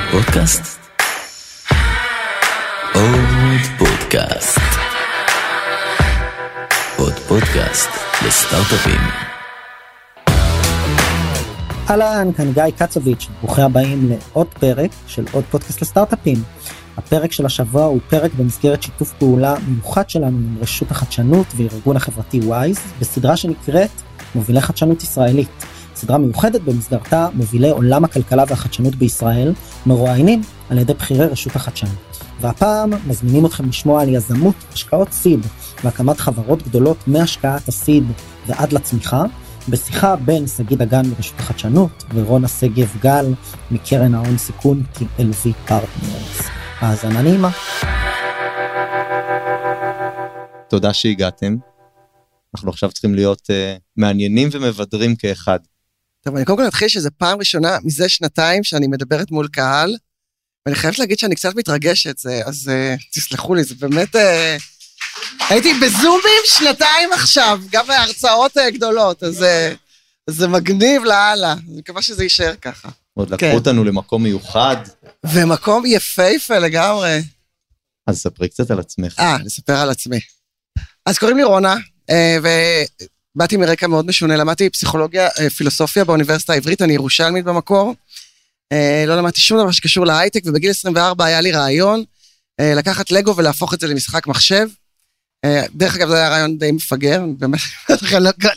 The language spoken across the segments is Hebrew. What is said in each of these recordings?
עוד פודקאסט? עוד פודקאסט. עוד פודקאסט לסטארט-אפים. אהלן, כאן גיא קצוביץ', ברוכים הבאים לעוד פרק של עוד פודקאסט לסטארט-אפים. הפרק של השבוע הוא פרק במסגרת שיתוף פעולה מיוחד שלנו עם רשות החדשנות וארגון החברתי וויז, בסדרה שנקראת מובילי חדשנות ישראלית. סדרה מיוחדת במסגרתה מובילי עולם הכלכלה והחדשנות בישראל מרואיינים על ידי בכירי רשות החדשנות. והפעם מזמינים אתכם לשמוע על יזמות, השקעות seed והקמת חברות גדולות מהשקעת ה seed ועד לצמיחה, בשיחה בין שגיא דגן מרשות החדשנות ורונה שגב גל מקרן ההון סיכון TLV Partners. האזנה נעימה. תודה שהגעתם. אנחנו עכשיו צריכים להיות uh, מעניינים ומבדרים כאחד. טוב, אני קודם כל אתחיל שזו פעם ראשונה מזה שנתיים שאני מדברת מול קהל, ואני חייבת להגיד שאני קצת מתרגשת, זה, אז uh, תסלחו לי, זה באמת... Uh, הייתי בזומים שנתיים עכשיו, גם בהרצאות uh, גדולות, אז uh, זה מגניב לאללה, אני מקווה שזה יישאר ככה. עוד לקחו כן. אותנו למקום מיוחד, ומקום יפהפה לגמרי. אז ספרי קצת על עצמך. אה, נספר על עצמי. אז קוראים לי רונה, אה, ובאתי מרקע מאוד משונה, למדתי פסיכולוגיה, אה, פילוסופיה באוניברסיטה העברית, אני ירושלמית במקור. אה, לא למדתי שום דבר שקשור להייטק, ובגיל 24 היה לי רעיון אה, לקחת לגו ולהפוך את זה למשחק מחשב. דרך אגב, זה היה רעיון די מפגר, באמת,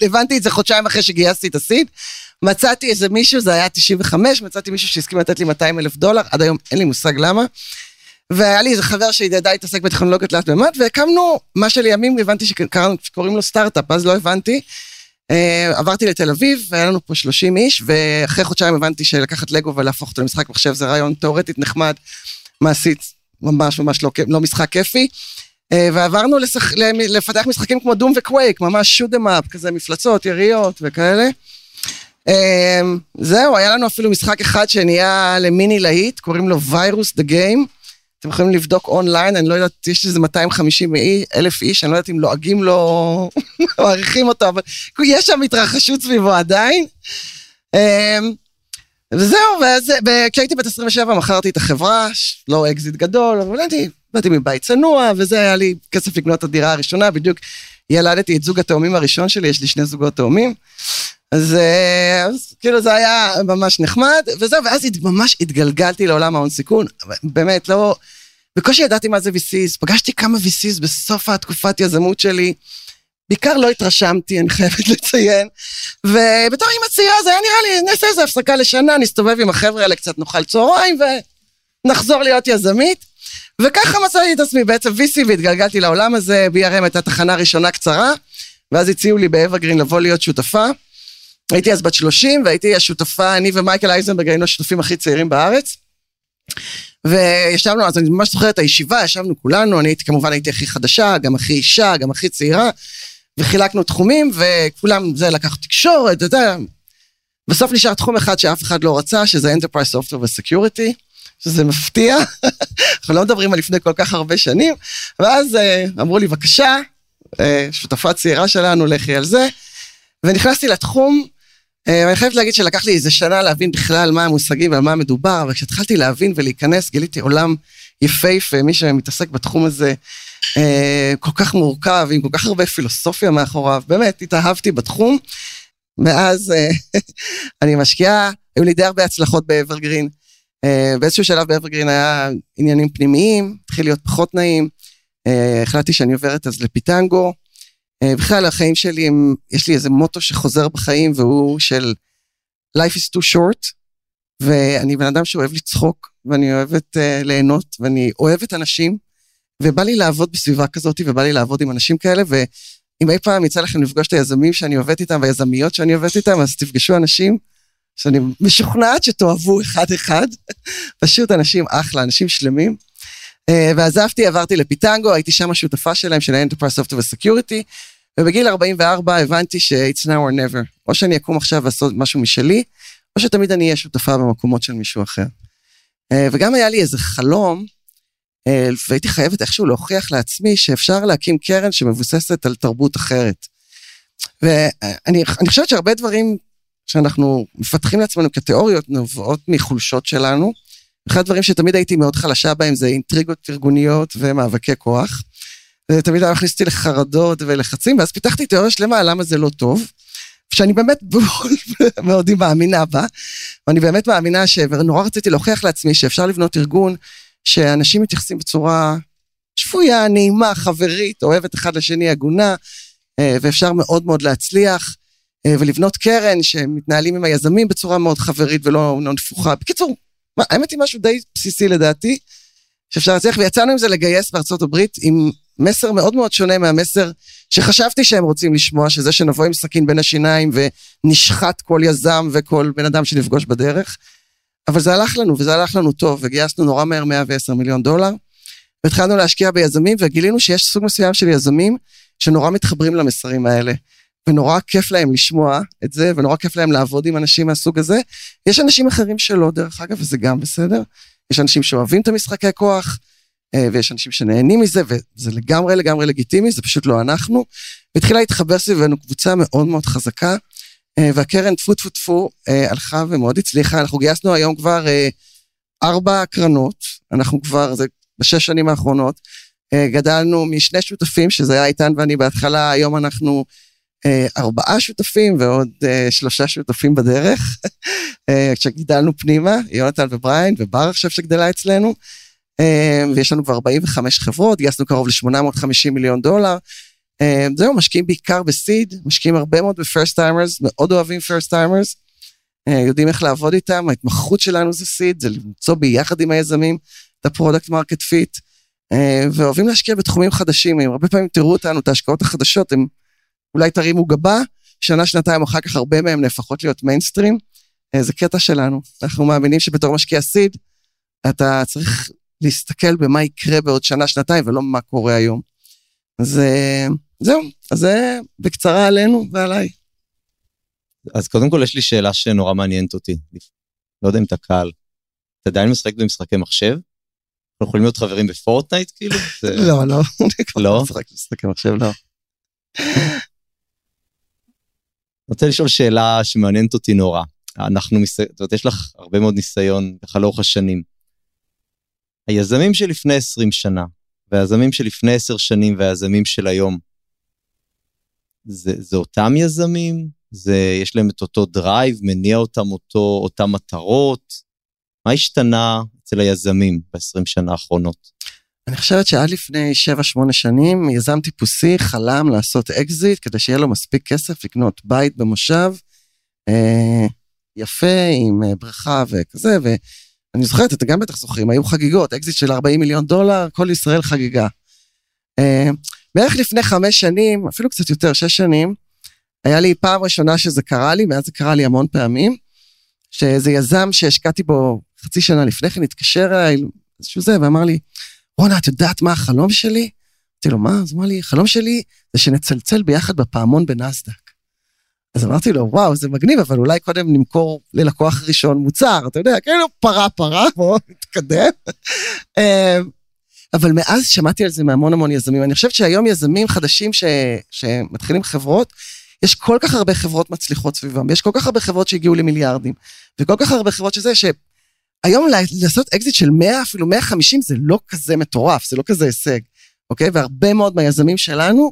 הבנתי את זה חודשיים אחרי שגייסתי את הסיד. מצאתי איזה מישהו, זה היה 95, מצאתי מישהו שהסכים לתת לי 200 אלף דולר, עד היום אין לי מושג למה. והיה לי איזה חבר שידע להתעסק בטכנולוגיות תלת מימד, והקמנו מה שלימים הבנתי שקוראים לו סטארט-אפ, אז לא הבנתי. Uh, עברתי לתל אביב, והיה לנו פה 30 איש, ואחרי חודשיים הבנתי שלקחת לגו ולהפוך אותו למשחק מחשב זה רעיון תאורטית נחמד, מעשית ממש ממש לא, לא משחק כיפי. Uh, ועברנו לשח... לפתח משחקים כמו דום וקווייק, ממש שוט אמאפ, כזה מפלצות, יריות וכאלה. Uh, זהו, היה לנו אפילו משחק אחד שנהיה למיני להיט, קוראים לו ויירוס דה גיים. אתם יכולים לבדוק אונליין, אני לא יודעת, יש איזה 250 אי- אלף איש, אני לא יודעת אם לועגים לו, מעריכים אותו, אבל יש שם התרחשות סביבו עדיין. אמ, וזהו, ואז כשהייתי בת 27 מכרתי את החברה, לא אקזיט גדול, אבל הייתי, באתי מבית צנוע, וזה היה לי כסף לקנות את הדירה הראשונה, בדיוק ילדתי את זוג התאומים הראשון שלי, יש לי שני זוגות תאומים. אז, אה, אז כאילו זה היה ממש נחמד, וזהו, ואז ממש התגלגלתי לעולם ההון סיכון, באמת, לא... בקושי ידעתי מה זה VCs, פגשתי כמה VCs בסוף התקופת יזמות שלי, בעיקר לא התרשמתי, אני חייבת לציין, ובתור אימא צעירה זה היה נראה לי, נעשה איזה הפסקה לשנה, נסתובב עם החבר'ה האלה, קצת נאכל צהריים ונחזור להיות יזמית. וככה מצאתי את עצמי בעצם VC והתגלגלתי לעולם הזה, BRM הייתה תחנה ראשונה קצרה, ואז הציעו לי באברגרין לבוא להיות שותפה. הייתי אז בת 30 והייתי השותפה, אני ומייקל אייזנברג היינו השותפים הכי צעירים בארץ. וישבנו, אז אני ממש זוכר את הישיבה, ישבנו כולנו, אני הייתי כמובן הייתי הכי חדשה, גם הכי אישה, גם הכי צעירה, וחילקנו תחומים, וכולם, זה לקח תקשורת, אתה יודע. בסוף נשאר תחום אחד שאף אחד לא רצה, שזה Enterprise Software ו-Security, שזה מפתיע, אנחנו לא מדברים על לפני כל כך הרבה שנים, ואז אה, אמרו לי, בבקשה, אה, שותפה צעירה שלנו, לכי על זה, ונכנסתי לתחום, אה, ואני חייבת להגיד שלקח לי איזה שנה להבין בכלל מה המושגים ועל מה מדובר, אבל כשהתחלתי להבין ולהיכנס, גיליתי עולם יפהפה, מי שמתעסק בתחום הזה, אה, כל כך מורכב, עם כל כך הרבה פילוסופיה מאחוריו, באמת, התאהבתי בתחום. מאז אה, אני משקיעה, היו לי די הרבה הצלחות באברגרין. באיזשהו שלב באברגרין היה עניינים פנימיים, התחיל להיות פחות נעים. החלטתי שאני עוברת אז לפיטנגו. אה, בכלל החיים שלי, הם, יש לי איזה מוטו שחוזר בחיים והוא של life is too short, ואני בן אדם שאוהב לצחוק, ואני אוהבת uh, ליהנות, ואני אוהבת אנשים, ובא לי לעבוד בסביבה כזאת, ובא לי לעבוד עם אנשים כאלה, ואם אי פעם יצא לכם לפגוש את היזמים שאני עובדת איתם, והיזמיות שאני עובדת איתם, אז תפגשו אנשים שאני משוכנעת שתאהבו אחד-אחד, פשוט אנשים אחלה, אנשים שלמים. Uh, ועזבתי, עברתי לפיטנגו, הייתי שם השותפה שלהם, של ה-Enterprise Software ו-Security, ובגיל 44 הבנתי ש-it's now or never. או שאני אקום עכשיו לעשות משהו משלי, או שתמיד אני אהיה שותפה במקומות של מישהו אחר. אה, וגם היה לי איזה חלום, אה, והייתי חייבת איכשהו להוכיח לעצמי שאפשר להקים קרן שמבוססת על תרבות אחרת. ואני אני חושבת שהרבה דברים שאנחנו מפתחים לעצמנו כתיאוריות נובעות מחולשות שלנו, אחד הדברים שתמיד הייתי מאוד חלשה בהם זה אינטריגות ארגוניות ומאבקי כוח. זה תמיד היה מכניס אותי לחרדות ולחצים, ואז פיתחתי תיאוריה שלמה למה זה לא טוב. שאני באמת מאוד מאמינה בה, ואני באמת מאמינה ש... ונורא רציתי להוכיח לעצמי שאפשר לבנות ארגון שאנשים מתייחסים בצורה שפויה, נעימה, חברית, אוהבת אחד לשני, הגונה, אה, ואפשר מאוד מאוד להצליח, אה, ולבנות קרן שמתנהלים עם היזמים בצורה מאוד חברית ולא לא נפוחה. בקיצור, האמת היא משהו די בסיסי לדעתי, שאפשר להצליח, ויצאנו עם זה לגייס בארצות הברית עם מסר מאוד מאוד שונה מהמסר שחשבתי שהם רוצים לשמוע, שזה שנבוא עם סכין בין השיניים ונשחט כל יזם וכל בן אדם שנפגוש בדרך. אבל זה הלך לנו, וזה הלך לנו טוב, וגייסנו נורא מהר 110 מיליון דולר, והתחלנו להשקיע ביזמים, וגילינו שיש סוג מסוים של יזמים שנורא מתחברים למסרים האלה. ונורא כיף להם לשמוע את זה, ונורא כיף להם לעבוד עם אנשים מהסוג הזה. יש אנשים אחרים שלא, דרך אגב, וזה גם בסדר. יש אנשים שאוהבים את המשחקי כוח, ויש אנשים שנהנים מזה, וזה לגמרי לגמרי לגיטימי, זה פשוט לא אנחנו. והתחילה להתחבר סביבנו קבוצה מאוד מאוד חזקה, אה, והקרן טפו טפו טפו אה, הלכה ומאוד הצליחה. אנחנו גייסנו היום כבר ארבע קרנות, אנחנו כבר, זה בשש שנים האחרונות, גדלנו משני שותפים, שזה היה איתן ואני בהתחלה, היום אנחנו ארבעה שותפים ועוד שלושה שותפים בדרך, כשגידלנו פנימה, יונתן ובריין ובר עכשיו שגדלה אצלנו. אה, ויש לנו כבר 45 חברות, גייסנו קרוב ל-850 מיליון דולר. אה, זהו, משקיעים בעיקר ב seed, משקיעים הרבה מאוד ב first timers, מאוד אוהבים first timers, אה, יודעים איך לעבוד איתם, ההתמחות שלנו זה seed, זה למצוא ביחד עם היזמים את ה product market fit, ואוהבים להשקיע בתחומים חדשים, הם הרבה פעמים תראו אותנו, את ההשקעות החדשות, הם אולי תרימו גבה, שנה, שנתיים אחר כך הרבה מהם נהפכות להיות מיינסטרים, זה קטע שלנו, אנחנו מאמינים שבתור משקיע seed, אתה צריך להסתכל במה יקרה בעוד שנה, שנתיים, ולא מה קורה היום. אז אה, זהו, אז זה בקצרה עלינו ועליי. אז קודם כל יש לי שאלה שנורא מעניינת אותי. לא יודע אם אתה קל. אתה עדיין משחק במשחקי מחשב? אנחנו יכולים להיות חברים בפורטנייט כאילו? לא, לא. לא? משחק במשחקי מחשב, לא. אני רוצה לשאול שאלה שמעניינת אותי נורא. אנחנו, זאת אומרת, יש לך הרבה מאוד ניסיון לאורך השנים. היזמים שלפני 20 שנה, והיזמים שלפני 10 שנים והיזמים של היום, זה, זה אותם יזמים? זה, יש להם את אותו drive, מניע אותם אותו, אותם מטרות? מה השתנה אצל היזמים ב-20 שנה האחרונות? אני חושבת שעד לפני 7-8 שנים יזם טיפוסי חלם לעשות אקזיט כדי שיהיה לו מספיק כסף לקנות בית במושב אה, יפה עם אה, בריכה וכזה, אני זוכרת, אתם גם בטח זוכרים, היו חגיגות, אקזיט של 40 מיליון דולר, כל ישראל חגיגה. אה, בערך לפני חמש שנים, אפילו קצת יותר, שש שנים, היה לי פעם ראשונה שזה קרה לי, מאז זה קרה לי המון פעמים, שאיזה יזם שהשקעתי בו חצי שנה לפני כן התקשר אליי, איזשהו זה, ואמר לי, רונה, את יודעת מה החלום שלי? אמרתי לו, מה? אז הוא אמר לי, החלום שלי זה שנצלצל ביחד בפעמון בנסדק. אז אמרתי לו, וואו, זה מגניב, אבל אולי קודם נמכור ללקוח ראשון מוצר, אתה יודע, כאילו פרה פרה, בואו נתקדם. אמ, אבל מאז שמעתי על זה מהמון המון יזמים. אני חושבת שהיום יזמים חדשים ש... שמתחילים חברות, יש כל כך הרבה חברות מצליחות סביבם, יש כל כך הרבה חברות שהגיעו למיליארדים, וכל כך הרבה חברות שזה שהיום לעשות אקזיט של 100, אפילו 150, זה לא כזה מטורף, זה לא כזה הישג, אוקיי? והרבה מאוד מהיזמים שלנו,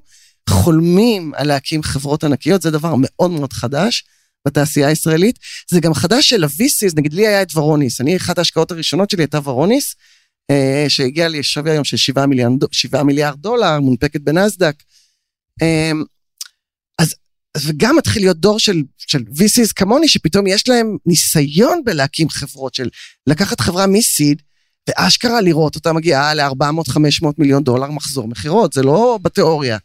חולמים על להקים חברות ענקיות, זה דבר מאוד מאוד חדש בתעשייה הישראלית. זה גם חדש של ה-VCs, נגיד לי היה את ורוניס, אני, אחת ההשקעות הראשונות שלי הייתה ורוניס, אה, שהגיעה לשווי היום של 7 מיליארד, 7 מיליארד דולר, מונפקת בנסדק. אה, אז, וגם מתחיל להיות דור של, של VCs כמוני, שפתאום יש להם ניסיון בלהקים חברות, של לקחת חברה מסיד, ואשכרה לראות אותה מגיעה ל-400-500 מיליון דולר מחזור מכירות, זה לא בתיאוריה.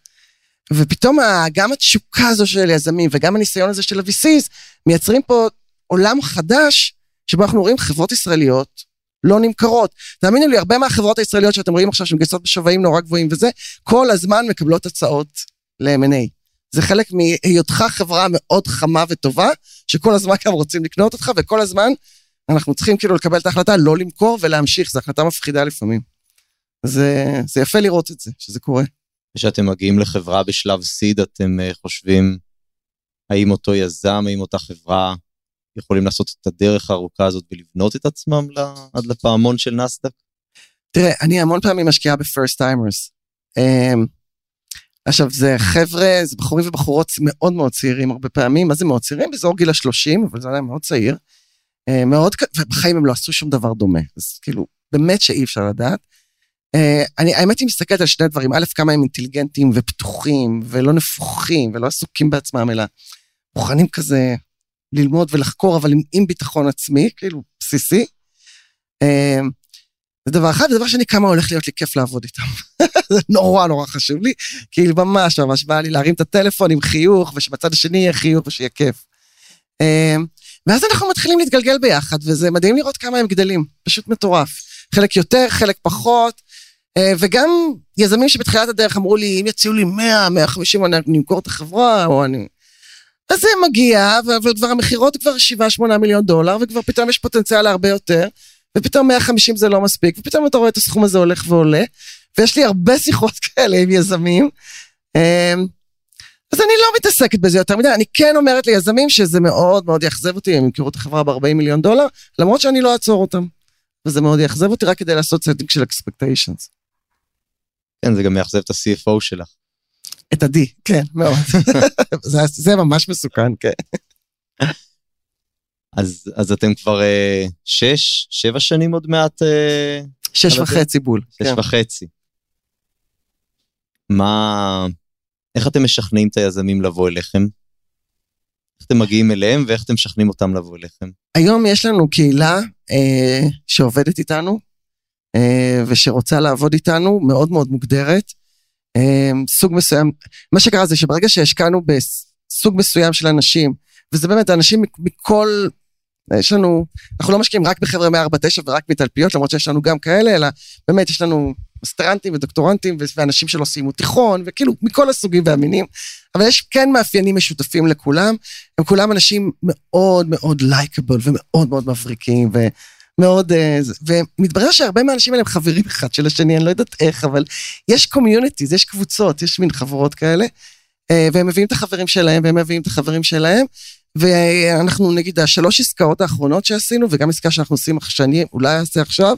ופתאום גם התשוקה הזו של יזמים וגם הניסיון הזה של ה-VCs מייצרים פה עולם חדש שבו אנחנו רואים חברות ישראליות לא נמכרות. תאמינו לי, הרבה מהחברות הישראליות שאתם רואים עכשיו שמגייסות בשווים נורא גבוהים וזה, כל הזמן מקבלות הצעות ל-M&A. זה חלק מהיותך חברה מאוד חמה וטובה, שכל הזמן גם רוצים לקנות אותך, וכל הזמן אנחנו צריכים כאילו לקבל את ההחלטה לא למכור ולהמשיך, זו החלטה מפחידה לפעמים. זה, זה יפה לראות את זה, שזה קורה. כשאתם מגיעים לחברה בשלב סיד, אתם אה, חושבים האם אותו יזם, האם אותה חברה יכולים לעשות את הדרך הארוכה הזאת ולבנות את עצמם ל- עד לפעמון של נסדק? תראה, אני המון פעמים משקיעה ב-first timers. עכשיו, זה חבר'ה, זה בחורים ובחורות מאוד מאוד צעירים הרבה פעמים, מה זה מאוד צעירים? באזור גיל ה-30, אבל זה עדיין מאוד צעיר. אה, מאוד, ובחיים הם לא עשו שום דבר דומה, אז כאילו, באמת שאי אפשר לדעת. אה, אני, האמת היא מסתכלת על שני דברים, א', כמה הם אינטליגנטים ופתוחים, ולא נפוחים, ולא עסוקים בעצמם, אלא מוכנים כזה ללמוד ולחקור, אבל עם, עם ביטחון עצמי, כאילו, בסיסי. אה, זה דבר אחד, ודבר שני, כמה הולך להיות לי כיף לעבוד איתם. זה נורא נורא חשוב לי, כי ממש ממש בא לי להרים את הטלפון עם חיוך, ושבצד השני יהיה חיוך ושיהיה כיף. אה, ואז אנחנו מתחילים להתגלגל ביחד, וזה מדהים לראות כמה הם גדלים, פשוט מטורף. חלק יותר, חלק פחות, וגם יזמים שבתחילת הדרך אמרו לי, אם יציעו לי 100, 150, אני נמכור את החברה, או אני... אז זה מגיע, אבל כבר המכירות כבר 7-8 מיליון דולר, וכבר פתאום יש פוטנציאל להרבה יותר, ופתאום 150 זה לא מספיק, ופתאום אתה רואה את הסכום הזה הולך ועולה, ויש לי הרבה שיחות כאלה עם יזמים. אה, אז אני לא מתעסקת בזה יותר מדי, אני כן אומרת ליזמים שזה מאוד מאוד יאכזב אותי, הם ימכרו את החברה ב-40 מיליון דולר, למרות שאני לא אעצור אותם. וזה מאוד יאכזב אותי רק כדי לעשות setting של expectations. כן, זה גם יאכזב את ה-CFO שלך. את ה-D, כן, מאוד. זה, זה ממש מסוכן, כן. אז, אז אתם כבר אה, שש, שבע שנים עוד מעט, אה, שש וחצי בול. שש כן. וחצי. מה, איך אתם משכנעים את היזמים לבוא אליכם? איך אתם מגיעים אליהם ואיך אתם משכנעים אותם לבוא אליכם? היום יש לנו קהילה אה, שעובדת איתנו, ושרוצה לעבוד איתנו, מאוד מאוד מוגדרת. אה, סוג מסוים, מה שקרה זה שברגע שהשקענו בסוג מסוים של אנשים, וזה באמת אנשים מכל, יש לנו, אנחנו לא משקיעים רק בחבר'ה 149 ורק מתלפיות, למרות שיש לנו גם כאלה, אלא באמת יש לנו מסטרנטים ודוקטורנטים ו- ואנשים שלא סיימו תיכון, וכאילו מכל הסוגים והמינים, אבל יש כן מאפיינים משותפים לכולם, הם כולם אנשים מאוד מאוד לייקable ומאוד מאוד מבריקים ומאוד... אה, זה- ומתברר שהרבה מהאנשים האלה הם חברים אחד של השני, אני לא יודעת איך, אבל יש communities, יש קבוצות, יש מין חברות כאלה, אה, והם מביאים את החברים שלהם והם מביאים את החברים שלהם, ואנחנו נגיד השלוש עסקאות האחרונות שעשינו, וגם עסקה שאנחנו עושים, שאני אולי אעשה עכשיו,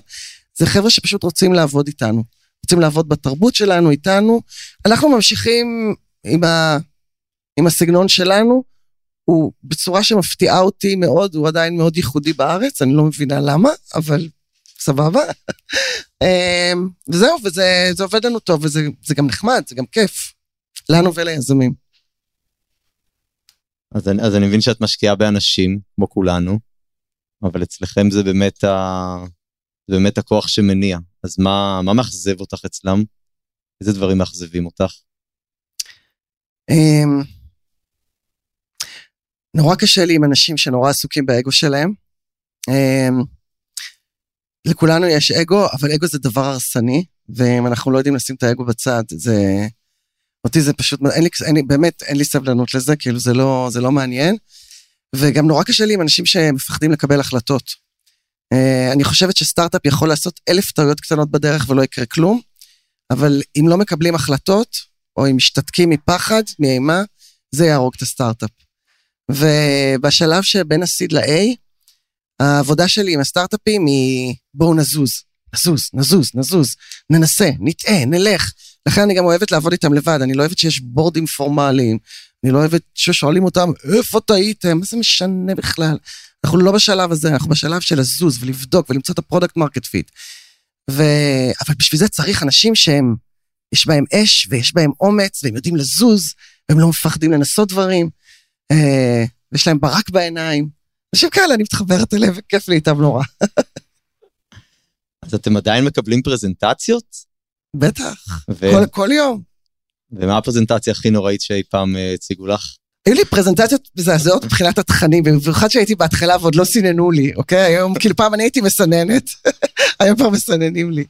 זה חבר'ה שפשוט רוצים לעבוד איתנו. רוצים לעבוד בתרבות שלנו, איתנו. אנחנו ממשיכים עם, ה... עם הסגנון שלנו, הוא בצורה שמפתיעה אותי מאוד, הוא עדיין מאוד ייחודי בארץ, אני לא מבינה למה, אבל סבבה. אמ, וזהו, וזה זה עובד לנו טוב, וזה זה גם נחמד, זה גם כיף, לנו וליזמים. אז אני, אז אני מבין שאת משקיעה באנשים, כמו כולנו, אבל אצלכם זה באמת, ה, זה באמת הכוח שמניע. אז מה, מה מאכזב אותך אצלם? איזה דברים מאכזבים אותך? נורא קשה לי עם אנשים שנורא עסוקים באגו שלהם. אמ, לכולנו יש אגו, אבל אגו זה דבר הרסני, ואם אנחנו לא יודעים לשים את האגו בצד, זה... אותי זה פשוט, אין לי, אין לי, באמת, אין לי סבלנות לזה, כאילו זה לא, זה לא מעניין. וגם נורא קשה לי עם אנשים שמפחדים לקבל החלטות. Uh, אני חושבת שסטארט-אפ יכול לעשות אלף טעויות קטנות בדרך ולא יקרה כלום, אבל אם לא מקבלים החלטות, או אם משתתקים מפחד, מאימה, זה יהרוג את הסטארט-אפ. ובשלב שבין ה-seed ל-A, העבודה שלי עם הסטארט-אפים היא בואו נזוז, נזוז, נזוז, נזוז, ננסה, נטעה, נלך. לכן אני גם אוהבת לעבוד איתם לבד, אני לא אוהבת שיש בורדים פורמליים, אני לא אוהבת ששואלים אותם, איפה טעיתם? מה זה משנה בכלל? אנחנו לא בשלב הזה, אנחנו בשלב של לזוז ולבדוק ולמצוא את ה-product market fit. ו... אבל בשביל זה צריך אנשים שהם, יש בהם אש ויש בהם אומץ והם יודעים לזוז, והם לא מפחדים לנסות דברים, ויש להם ברק בעיניים. אנשים כאלה, אני מתחברת אליהם וכיף לי איתם נורא. אז אתם עדיין מקבלים פרזנטציות? בטח, ו... כל, כל יום. ומה הפרזנטציה הכי נוראית שאי פעם אה, הציגו לך? היו לי פרזנטציות מזעזעות מבחינת התכנים, במיוחד שהייתי בהתחלה ועוד לא סיננו לי, אוקיי? היום, כאילו פעם אני הייתי מסננת, היום כבר מסננים לי.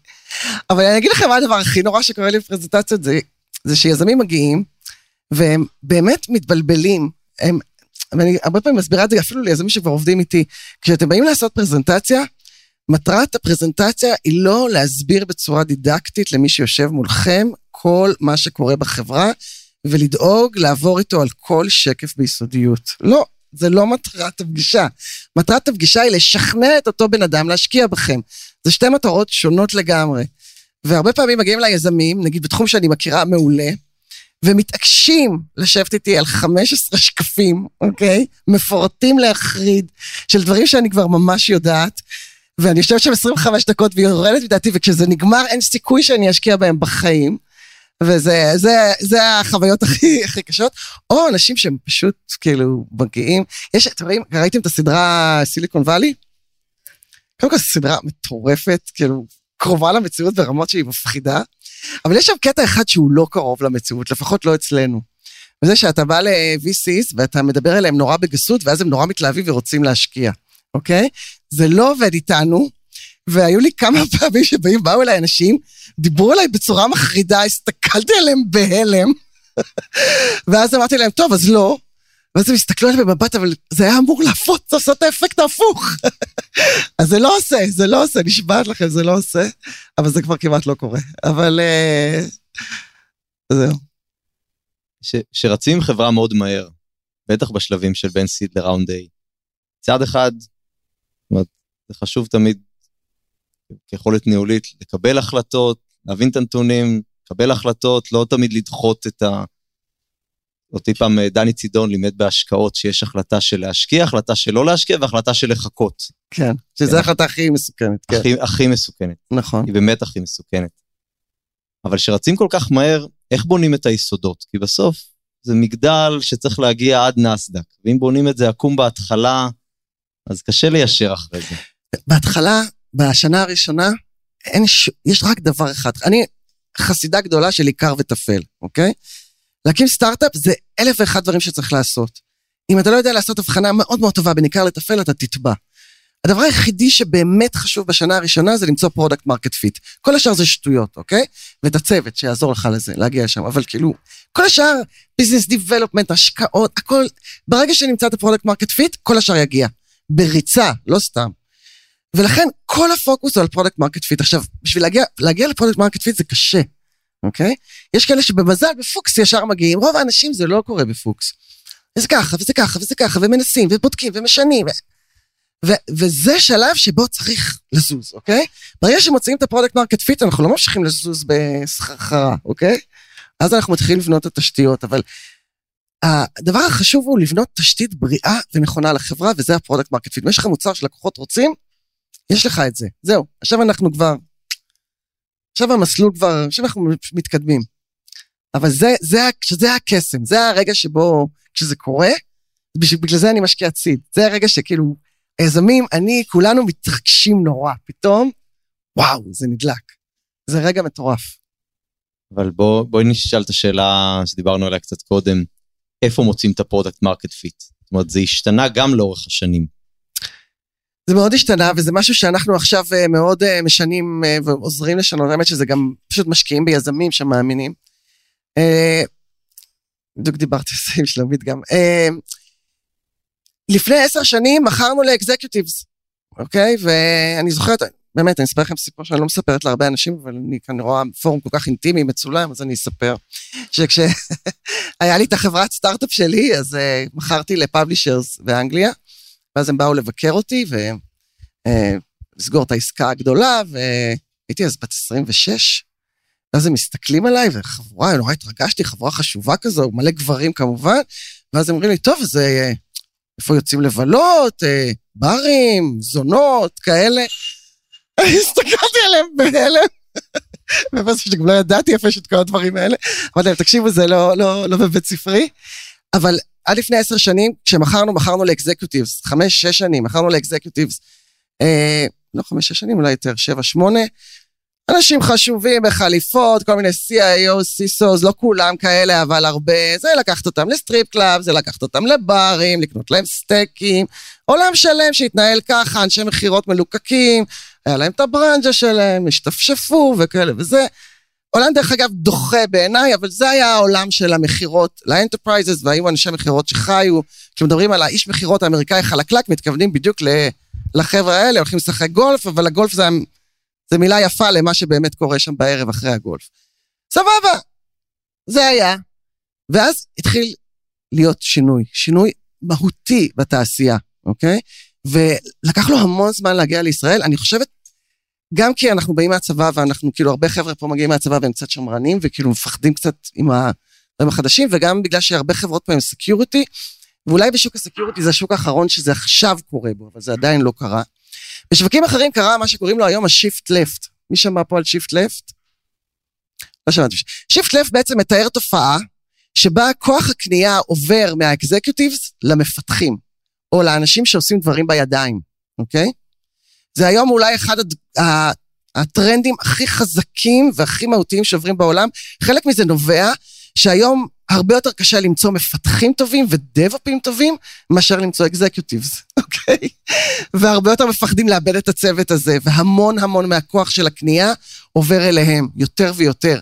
אבל אני אגיד לכם מה הדבר הכי נורא שקורה לי בפרזנטציות, זה, זה שיזמים מגיעים, והם באמת מתבלבלים. הם, ואני הרבה פעמים מסבירה את זה אפילו ליזמים שכבר עובדים איתי. כשאתם באים לעשות פרזנטציה, מטרת הפרזנטציה היא לא להסביר בצורה דידקטית למי שיושב מולכם כל מה שקורה בחברה, ולדאוג לעבור איתו על כל שקף ביסודיות. לא, זה לא מטרת הפגישה. מטרת הפגישה היא לשכנע את אותו בן אדם להשקיע בכם. זה שתי מטרות שונות לגמרי. והרבה פעמים מגיעים ליזמים, נגיד בתחום שאני מכירה מעולה, ומתעקשים לשבת איתי על 15 שקפים, אוקיי? מפורטים להחריד, של דברים שאני כבר ממש יודעת, ואני יושבת שם 25 דקות והיא יורדת מדעתי, וכשזה נגמר אין סיכוי שאני אשקיע בהם בחיים. וזה זה, זה החוויות הכי, הכי קשות, או אנשים שהם פשוט כאילו מגיעים, יש, אתם רואים, ראיתם את הסדרה סיליקון וואלי? קודם כל סדרה מטורפת, כאילו, קרובה למציאות ברמות שהיא מפחידה, אבל יש שם קטע אחד שהוא לא קרוב למציאות, לפחות לא אצלנו. וזה שאתה בא ל-VCs ואתה מדבר אליהם נורא בגסות, ואז הם נורא מתלהבים ורוצים להשקיע, אוקיי? זה לא עובד איתנו, והיו לי כמה פעמים שבאים, באו אליי אנשים, דיברו אליי בצורה מחרידה, הסתכלתי עליהם בהלם, ואז אמרתי להם, טוב, אז לא. ואז הם הסתכלו עליי במבט, אבל זה היה אמור להפות, סוף סוף את האפקט ההפוך. אז זה לא עושה, זה לא עושה, נשבעת לכם, זה לא עושה, אבל זה כבר כמעט לא קורה. אבל אה, זהו. שרצים חברה מאוד מהר, בטח בשלבים של בין סיד לראונד A. צעד אחד, זה חשוב תמיד כיכולת ניהולית לקבל החלטות, להבין את הנתונים, לקבל החלטות, לא תמיד לדחות את ה... אותי פעם אה, דני צידון לימד בהשקעות שיש החלטה של להשקיע, החלטה של לא להשקיע והחלטה של לחכות. כן, שזו כן. ההחלטה הכי מסוכנת, כן. הכי, הכי מסוכנת. נכון. היא באמת הכי מסוכנת. אבל כשרצים כל כך מהר, איך בונים את היסודות? כי בסוף זה מגדל שצריך להגיע עד נסדק, ואם בונים את זה עקום בהתחלה, אז קשה ליישר אחרי זה. בהתחלה, בשנה הראשונה, אין ש... יש רק דבר אחד. אני חסידה גדולה של עיקר וטפל, אוקיי? להקים סטארט-אפ זה אלף ואחד דברים שצריך לעשות. אם אתה לא יודע לעשות הבחנה מאוד מאוד טובה בין עיקר לטפל, אתה תטבע. הדבר היחידי שבאמת חשוב בשנה הראשונה זה למצוא product market fit. כל השאר זה שטויות, אוקיי? ואת הצוות שיעזור לך לזה, להגיע לשם, אבל כאילו, כל השאר, business development, השקעות, הכל, ברגע שנמצא את ה-product market fit, כל השאר יגיע. בריצה, לא סתם. ולכן כל הפוקוס הוא על product market fit. עכשיו, בשביל להגיע, להגיע ל-product market fit זה קשה, אוקיי? יש כאלה שבמזל בפוקס ישר מגיעים, רוב האנשים זה לא קורה בפוקס. וזה ככה, וזה ככה, וזה ככה, ומנסים, ובודקים, ומשנים. ו... וזה שלב שבו צריך לזוז, אוקיי? ברגע שמוצאים את ה-product market fit, אנחנו לא ממשיכים לזוז בסחרחרה, אוקיי? אז אנחנו מתחילים לבנות את התשתיות, אבל הדבר החשוב הוא לבנות תשתית בריאה ונכונה לחברה, וזה ה-product market fit. אם יש לך מוצר שלקוחות רוצים, יש לך את זה. זהו, עכשיו אנחנו כבר... עכשיו המסלול כבר... עכשיו אנחנו מתקדמים. אבל זה, זה, זה הקסם, זה הרגע שבו, כשזה קורה, בגלל זה אני משקיעת seed. זה הרגע שכאילו, היזמים, אני, כולנו מתרגשים נורא. פתאום, וואו, זה נדלק. זה רגע מטורף. אבל בוא, בואי נשאל את השאלה שדיברנו עליה קצת קודם, איפה מוצאים את ה-product market fit? זאת אומרת, זה השתנה גם לאורך השנים. זה מאוד השתנה, וזה משהו שאנחנו עכשיו אה, מאוד אה, משנים אה, ועוזרים לשנות, האמת שזה גם פשוט משקיעים ביזמים שמאמינים. בדיוק דיברתי על זה עם שלומית גם. לפני עשר שנים מכרנו ל-executives, אוקיי? ואני זוכרת, באמת, אני אספר לכם סיפור שאני לא מספרת להרבה אנשים, אבל אני כאן רואה פורום כל כך אינטימי, מצולם, אז אני אספר. שכשהיה לי את החברת סטארט-אפ שלי, אז מכרתי לפאבלישרס באנגליה, ואז הם באו לבקר אותי ולסגור uh, את העסקה הגדולה, והייתי אז בת 26, ואז הם מסתכלים עליי, וחבורה, נורא התרגשתי, חבורה חשובה כזו, מלא גברים כמובן, ואז הם אומרים לי, טוב, אה, איפה יוצאים לבלות, אה, ברים, זונות, כאלה. הסתכלתי עליהם בהלם. ובאמת שגם לא ידעתי איפה יש את כל הדברים האלה. אמרתי להם, תקשיבו, זה לא, לא, לא בבית ספרי. אבל עד לפני עשר שנים, כשמכרנו, מכרנו ל-executives, חמש, שש שנים, מכרנו ל-executives. אה, לא חמש, שש שנים, אולי יותר, שבע, שמונה. אנשים חשובים בחליפות, כל מיני CIO, CISOs, לא כולם כאלה, אבל הרבה. זה לקחת אותם ל-strip club, זה לקחת אותם לברים, לקנות להם סטייקים. עולם שלם שהתנהל ככה, אנשי מכירות מלוקקים, היה להם את הברנג'ה שלהם, השתפשפו וכאלה וזה. עולם דרך אגב דוחה בעיניי, אבל זה היה העולם של המכירות ל-enterprises, והיו אנשי מכירות שחיו. כשמדברים על האיש מכירות האמריקאי חלקלק, מתכוונים בדיוק לחבר'ה האלה, הולכים לשחק גולף, אבל הגולף זה, זה מילה יפה למה שבאמת קורה שם בערב אחרי הגולף. סבבה, זה היה. ואז התחיל להיות שינוי, שינוי מהותי בתעשייה, אוקיי? ולקח לו המון זמן להגיע לישראל, אני חושבת, גם כי אנחנו באים מהצבא ואנחנו, כאילו, הרבה חבר'ה פה מגיעים מהצבא והם קצת שמרנים, וכאילו מפחדים קצת עם הדברים החדשים, וגם בגלל שהרבה חברות פה הם security, ואולי בשוק ה security זה השוק האחרון שזה עכשיו קורה בו, אבל זה עדיין לא קרה. בשווקים אחרים קרה מה שקוראים לו היום ה shift left. מי שמע פה על shift left? לא שמעתי. shift left בעצם מתאר תופעה שבה כוח הקנייה עובר מה executives למפתחים, או לאנשים שעושים דברים בידיים, אוקיי? זה היום אולי אחד הד... הטרנדים הכי חזקים והכי מהותיים שעוברים בעולם. חלק מזה נובע שהיום הרבה יותר קשה למצוא מפתחים טובים ו DevOps ים טובים מאשר למצוא executives, אוקיי? והרבה יותר מפחדים לאבד את הצוות הזה, והמון המון מהכוח של הקנייה עובר אליהם, יותר ויותר.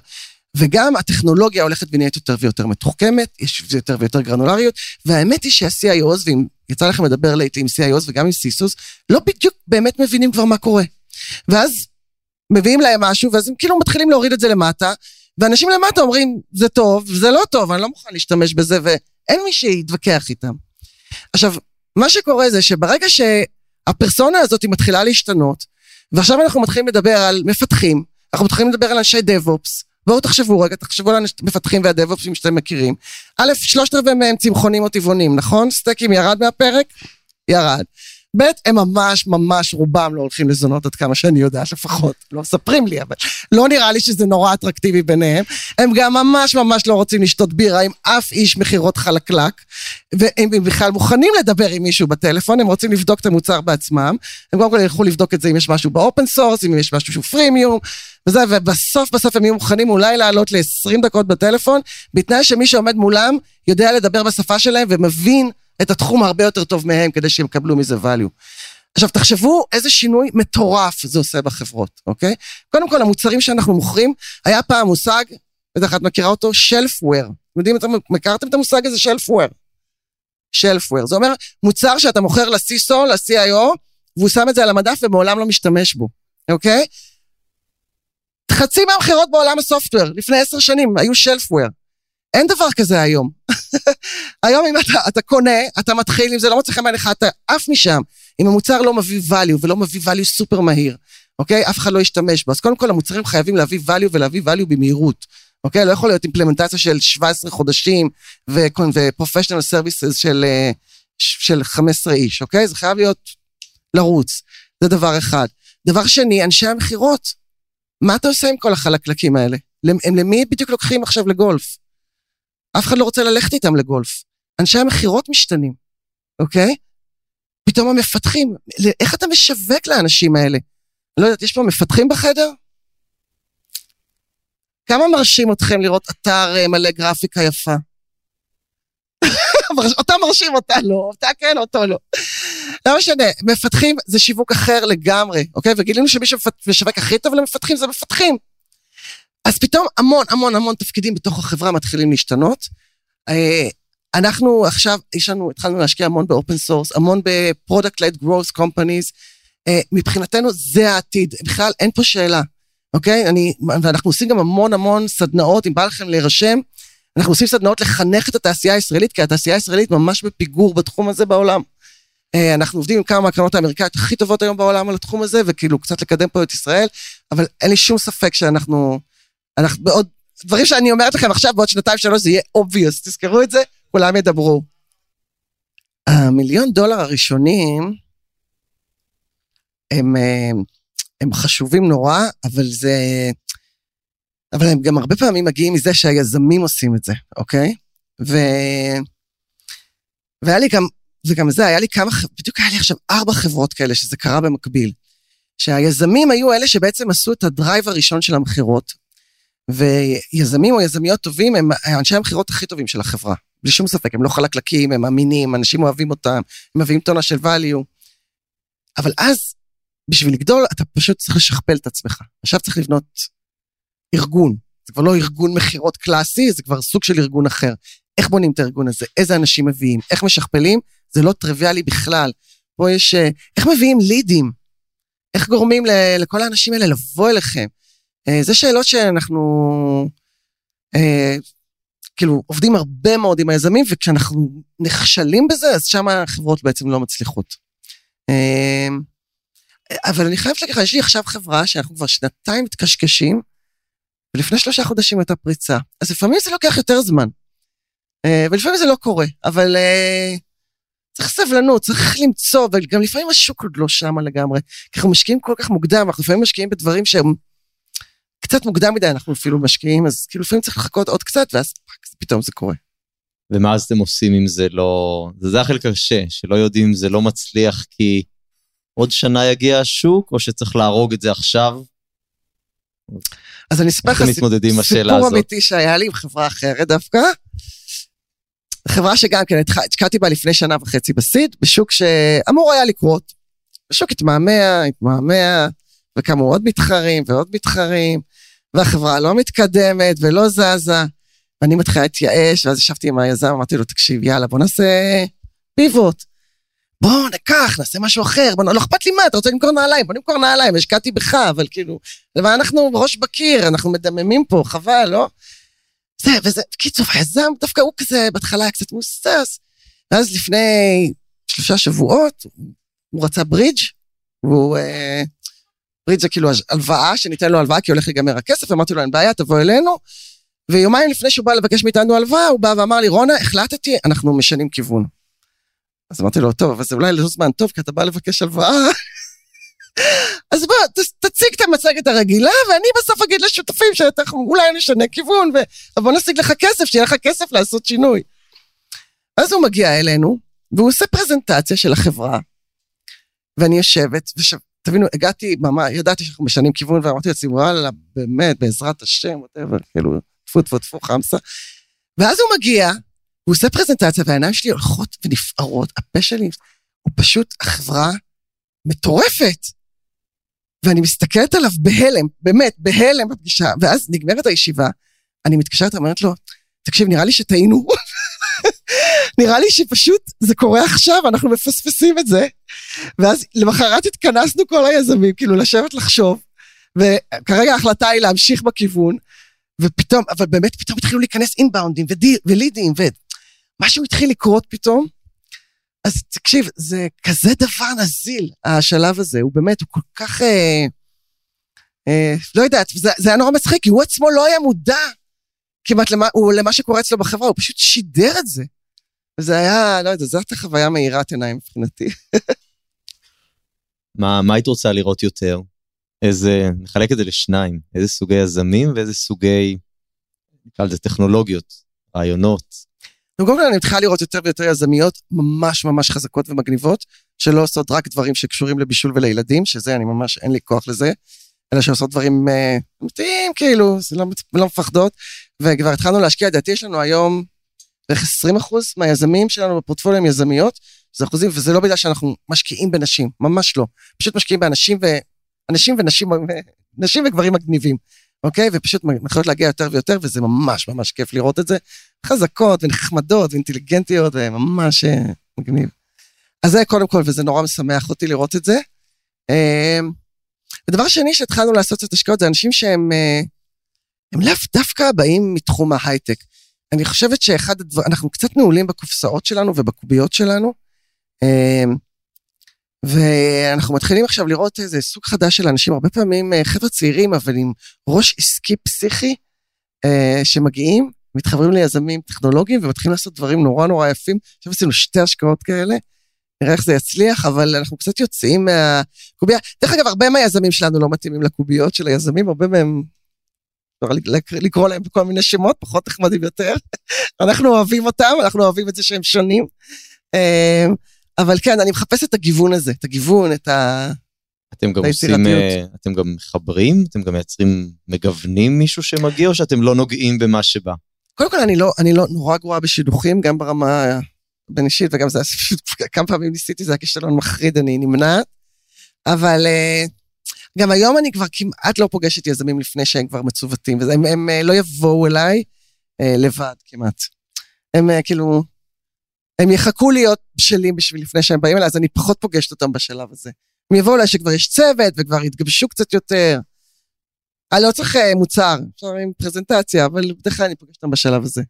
וגם הטכנולוגיה הולכת ונהיית יותר ויותר מתוחכמת, יש יותר ויותר גרנולריות, והאמת היא שה-CIOs, ואם יצא לכם לדבר לעיתים עם CIOs וגם עם סיסוס, לא בדיוק באמת מבינים כבר מה קורה. ואז מביאים להם משהו, ואז הם כאילו מתחילים להוריד את זה למטה, ואנשים למטה אומרים, זה טוב, זה לא טוב, אני לא מוכן להשתמש בזה, ואין מי שיתווכח איתם. עכשיו, מה שקורה זה שברגע שהפרסונה הזאת מתחילה להשתנות, ועכשיו אנחנו מתחילים לדבר על מפתחים, אנחנו מתחילים לדבר על אנשי דב-אופס, בואו תחשבו רגע, תחשבו על המפתחים והדב-אופסים שאתם מכירים. א', שלושת רבעי מהם צמחונים או טבעונים, נכון? סטייקים ירד מהפרק? ירד. ב', הם ממש ממש רובם לא הולכים לזונות עד כמה שאני יודעת לפחות, לא מספרים לי, אבל לא נראה לי שזה נורא אטרקטיבי ביניהם. הם גם ממש ממש לא רוצים לשתות בירה עם אף איש מכירות חלקלק, והם בכלל מוכנים לדבר עם מישהו בטלפון, הם רוצים לבדוק את המוצר בעצמם, הם קודם כל ילכו לבדוק את זה אם יש משהו ב open source, אם יש משהו שהוא פרימיום, וזה, ובסוף בסוף הם יהיו מוכנים אולי לעלות ל-20 דקות בטלפון, בתנאי שמי שעומד מולם יודע לדבר בשפה שלהם ומבין את התחום הרבה יותר טוב מהם כדי שהם יקבלו מזה value. עכשיו תחשבו איזה שינוי מטורף זה עושה בחברות, אוקיי? קודם כל המוצרים שאנחנו מוכרים, היה פעם מושג, בטח את מכירה אותו, shelfware. אתם יודעים, אתם מכרתם את המושג הזה shelfware? shelfware. זה אומר מוצר שאתה מוכר ל-CISO, ל-CIO, והוא שם את זה על המדף ומעולם לא משתמש בו, אוקיי? חצי מהמכירות בעולם הסופטוור, לפני עשר שנים, היו shelfware. אין דבר כזה היום. היום אם אתה, אתה קונה, אתה מתחיל, אם זה לא מוצא חן בעיניך, אתה עף משם. אם המוצר לא מביא value ולא מביא value סופר מהיר, אוקיי? אף אחד לא ישתמש בו. אז קודם כל המוצרים חייבים להביא value ולהביא value במהירות. אוקיי? לא יכול להיות אימפלמנטציה של 17 חודשים ו-professional services של, אה, של 15 איש, אוקיי? זה חייב להיות לרוץ. זה דבר אחד. דבר שני, אנשי המכירות. מה אתה עושה עם כל החלקלקים האלה? הם למי בדיוק לוקחים עכשיו לגולף? אף אחד לא רוצה ללכת איתם לגולף. אנשי המכירות משתנים, אוקיי? פתאום המפתחים, איך אתה משווק לאנשים האלה? לא יודעת, יש פה מפתחים בחדר? כמה מרשים אתכם לראות אתר אה, מלא גרפיקה יפה? אותה מרשים, אותה לא, אותה כן, אותו לא. לא משנה, מפתחים זה שיווק אחר לגמרי, אוקיי? וגילינו שמי שמשווק הכי טוב למפתחים זה מפתחים. אז פתאום המון המון המון תפקידים בתוך החברה מתחילים להשתנות. אה, אנחנו עכשיו, יש לנו, התחלנו להשקיע המון ב open source, המון ב product-led companies. אה, מבחינתנו זה העתיד, בכלל אין פה שאלה, אוקיי? אני, ואנחנו עושים גם המון המון סדנאות, אם בא לכם להירשם, אנחנו עושים סדנאות לחנך את התעשייה הישראלית, כי התעשייה הישראלית ממש בפיגור בתחום הזה בעולם. אה, אנחנו עובדים עם כמה מהקרנות האמריקאיות הכי טובות היום בעולם על התחום הזה, וכאילו קצת לקדם פה את ישראל, אבל אין לי שום ספק שאנחנו, אנחנו בעוד, דברים שאני אומרת לכם עכשיו, בעוד שנתיים שלוש זה יהיה obvious, תזכרו את זה, כולם ידברו. המיליון דולר הראשונים, הם, אה, הם חשובים נורא, אבל זה... אבל הם גם הרבה פעמים מגיעים מזה שהיזמים עושים את זה, אוקיי? ו... והיה לי גם, וגם זה, היה לי כמה, בדיוק היה לי עכשיו ארבע חברות כאלה שזה קרה במקביל. שהיזמים היו אלה שבעצם עשו את הדרייב הראשון של המכירות, ויזמים או יזמיות טובים הם אנשי המכירות הכי טובים של החברה. בלי שום ספק, הם לא חלקלקים, הם אמינים, אנשים אוהבים אותם, הם מביאים טונה של value. אבל אז, בשביל לגדול, אתה פשוט צריך לשכפל את עצמך. עכשיו צריך לבנות ארגון. זה כבר לא ארגון מכירות קלאסי, זה כבר סוג של ארגון אחר. איך בונים את הארגון הזה? איזה אנשים מביאים? איך משכפלים? זה לא טריוויאלי בכלל. פה יש... אה, איך מביאים לידים? איך גורמים לכל האנשים האלה לבוא אליכם? אה, זה שאלות שאנחנו... אה, כאילו, עובדים הרבה מאוד עם היזמים, וכשאנחנו נכשלים בזה, אז שם החברות בעצם לא מצליחות. אמ, אבל אני חייבת להגיד לך, יש לי עכשיו חברה שאנחנו כבר שנתיים מתקשקשים, ולפני שלושה חודשים הייתה פריצה. אז לפעמים זה לוקח יותר זמן, אה, ולפעמים זה לא קורה, אבל אה, צריך סבלנות, צריך למצוא, וגם לפעמים השוק עוד לא שמה לגמרי, כי אנחנו משקיעים כל כך מוקדם, אנחנו לפעמים משקיעים בדברים שהם קצת מוקדם מדי, אנחנו אפילו משקיעים, אז כאילו לפעמים צריך לחכות עוד קצת, ואז פתאום זה קורה. ומה אז אתם עושים אם זה לא... זה, זה החלק הקשה, שלא יודעים אם זה לא מצליח כי עוד שנה יגיע השוק, או שצריך להרוג את זה עכשיו? אז אני אספר לך סיפור אמיתי שהיה לי עם חברה אחרת דווקא. חברה שגם כן השקעתי בה לפני שנה וחצי בסיד, בשוק שאמור היה לקרות. השוק התמהמה, התמהמה, וקמו עוד מתחרים ועוד מתחרים, והחברה לא מתקדמת ולא זזה. ואני מתחילה להתייאש, ואז ישבתי עם היזם, אמרתי לו, תקשיב, יאללה, בוא נעשה פיבוט. בוא נקח, נעשה משהו אחר, בוא, לא אכפת לי מה, אתה רוצה למכור נעליים, בוא נמכור נעליים, השקעתי בך, אבל כאילו, אבל אנחנו ראש בקיר, אנחנו מדממים פה, חבל, לא? זה, וזה, קיצור, היזם, דווקא הוא כזה, בהתחלה היה קצת מוסס, ואז לפני שלושה שבועות, הוא רצה ברידג', והוא, אה, ברידג' זה כאילו הלוואה, שניתן לו הלוואה כי הולך להיגמר הכסף, אמרתי לו, אין בעיה, תבוא אלינו, ויומיים לפני שהוא בא לבקש מאיתנו הלוואה, הוא בא ואמר לי, רונה, החלטתי, אנחנו משנים כיוון. אז אמרתי לו, טוב, אבל זה אולי לא זמן טוב, כי אתה בא לבקש הלוואה. אז בוא, ת, תציג את המצגת הרגילה, ואני בסוף אגיד לשותפים שאולי נשנה כיוון, ובוא נשיג לך כסף, שיהיה לך כסף לעשות שינוי. אז הוא מגיע אלינו, והוא עושה פרזנטציה של החברה, ואני יושבת, ותבינו, הגעתי, ממש, ידעתי שאנחנו משנים כיוון, ואמרתי לעצמי, וואלה, באמת, בעזרת השם, וואטאבר, כאילו, טפו טפו טפו חמסה. ואז הוא מגיע, הוא עושה פרזנטציה, והעיניים שלי הולכות ונפערות, הפה שלי, הוא פשוט החברה מטורפת. ואני מסתכלת עליו בהלם, באמת, בהלם בפגישה, ואז נגמרת הישיבה, אני מתקשרת, אומרת לו, תקשיב, נראה לי שטעינו. נראה לי שפשוט זה קורה עכשיו, אנחנו מפספסים את זה. ואז למחרת התכנסנו כל היזמים, כאילו לשבת לחשוב, וכרגע ההחלטה היא להמשיך בכיוון, ופתאום, אבל באמת פתאום התחילו להיכנס אינבאונדים ולידים, ומשהו התחיל לקרות פתאום. אז תקשיב, זה כזה דבר נזיל, השלב הזה, הוא באמת, הוא כל כך... אה, אה, לא יודעת, זה, זה היה נורא מצחיק, כי הוא עצמו לא היה מודע כמעט למה, הוא, למה שקורה אצלו בחברה, הוא פשוט שידר את זה. וזה היה, לא יודע, זו הייתה חוויה מאירת עיניים מבחינתי. מה, מה היית רוצה לראות יותר? איזה, נחלק את זה לשניים, איזה סוגי יזמים ואיזה סוגי, נקרא לזה טכנולוגיות, רעיונות. קודם כל אני מתחילה לראות יותר ויותר יזמיות ממש ממש חזקות ומגניבות, שלא עושות רק דברים שקשורים לבישול ולילדים, שזה אני ממש, אין לי כוח לזה, אלא שעושות דברים אה, אמיתיים, כאילו, זה לא, לא מפחדות, וכבר התחלנו להשקיע, לדעתי יש לנו היום בערך 20 אחוז מהיזמים שלנו בפורטפוליו הם יזמיות, זה אחוזים, וזה לא בגלל שאנחנו משקיעים בנשים, ממש לא. פשוט משקיעים באנשים ו... אנשים ונשים, נשים וגברים מגניבים, אוקיי? ופשוט מתחילות להגיע יותר ויותר, וזה ממש ממש כיף לראות את זה. חזקות ונחמדות ואינטליגנטיות, וממש אה, מגניב. אז זה קודם כל, וזה נורא משמח אותי לראות את זה. אמ, ודבר שני שהתחלנו לעשות את השקעות, זה אנשים שהם אה, הם לאו דווקא באים מתחום ההייטק. אני חושבת שאחד הדברים, אנחנו קצת נעולים בקופסאות שלנו ובקוביות שלנו, אמ, ואנחנו מתחילים עכשיו לראות איזה סוג חדש של אנשים, הרבה פעמים אה, חבר'ה צעירים, אבל עם ראש עסקי פסיכי, אה, שמגיעים, מתחברים ליזמים טכנולוגיים ומתחילים לעשות דברים נורא נורא יפים. עכשיו עשינו שתי השקעות כאלה, נראה איך זה יצליח, אבל אנחנו קצת יוצאים מהקובייה. דרך אגב, הרבה מהיזמים שלנו לא מתאימים לקוביות של היזמים, הרבה מהם, לקרוא להם בכל מיני שמות, פחות נחמדים יותר. אנחנו אוהבים אותם, אנחנו אוהבים את זה שהם שונים. אה, אבל כן, אני מחפש את הגיוון הזה, את הגיוון, את ה... אתם גם עושים, אה, אתם גם מחברים? אתם גם מייצרים, מגוונים מישהו שמגיע, או שאתם לא נוגעים במה שבא? קודם כל, אני לא, אני לא נורא גרועה בשידוכים, גם ברמה בין אישית, וגם זה, כמה פעמים ניסיתי, זה היה כישלון מחריד, אני נמנעת. אבל אה, גם היום אני כבר כמעט לא פוגשת יזמים לפני שהם כבר מצוותים, והם הם, הם אה, לא יבואו אליי לבד כמעט. הם כאילו, הם יחכו להיות בשלים בשביל לפני שהם באים אליי, אז אני פחות פוגשת אותם בשלב הזה. הם יבואו אליי שכבר יש צוות וכבר יתגבשו קצת יותר. אני לא צריך uh, מוצר, אפשר עם פרזנטציה, אבל בדרך כלל אני פוגשת אותם בשלב הזה.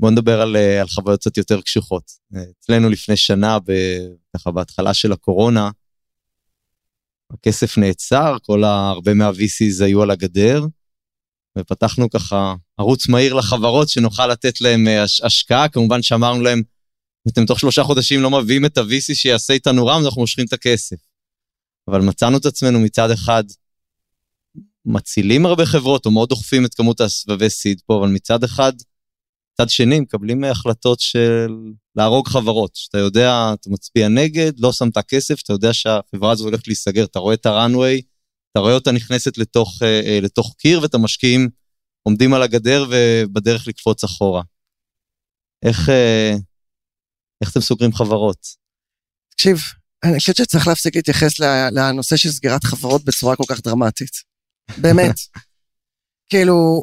בוא נדבר על, אה, על חוויות קצת יותר קשוחות. אה, אצלנו לפני שנה, ככה בהתחלה של הקורונה, הכסף נעצר, כל. הרבה מה-VCs היו על הגדר, ופתחנו ככה ערוץ מהיר לחברות שנוכל לתת להם אה, הש, השקעה, כמובן שאמרנו להם, אתם תוך שלושה חודשים לא מביאים את ה-VC שיעשה איתנו רם, אנחנו מושכים את הכסף. אבל מצאנו את עצמנו מצד אחד מצילים הרבה חברות, או מאוד דוחפים את כמות הסבבי סיד פה, אבל מצד אחד, מצד שני, מקבלים החלטות של להרוג חברות. שאתה יודע, אתה מצביע נגד, לא שמת כסף, אתה יודע שהחברה הזו הולכת להיסגר, אתה רואה את הראנוויי, אתה רואה אותה נכנסת לתוך, אה, אה, לתוך קיר, ואת המשקיעים עומדים על הגדר ובדרך לקפוץ אחורה. איך, אה, איך אתם סוגרים חברות? תקשיב, אני חושבת שצריך להפסיק להתייחס לנושא של סגירת חברות בצורה כל כך דרמטית. באמת. כאילו,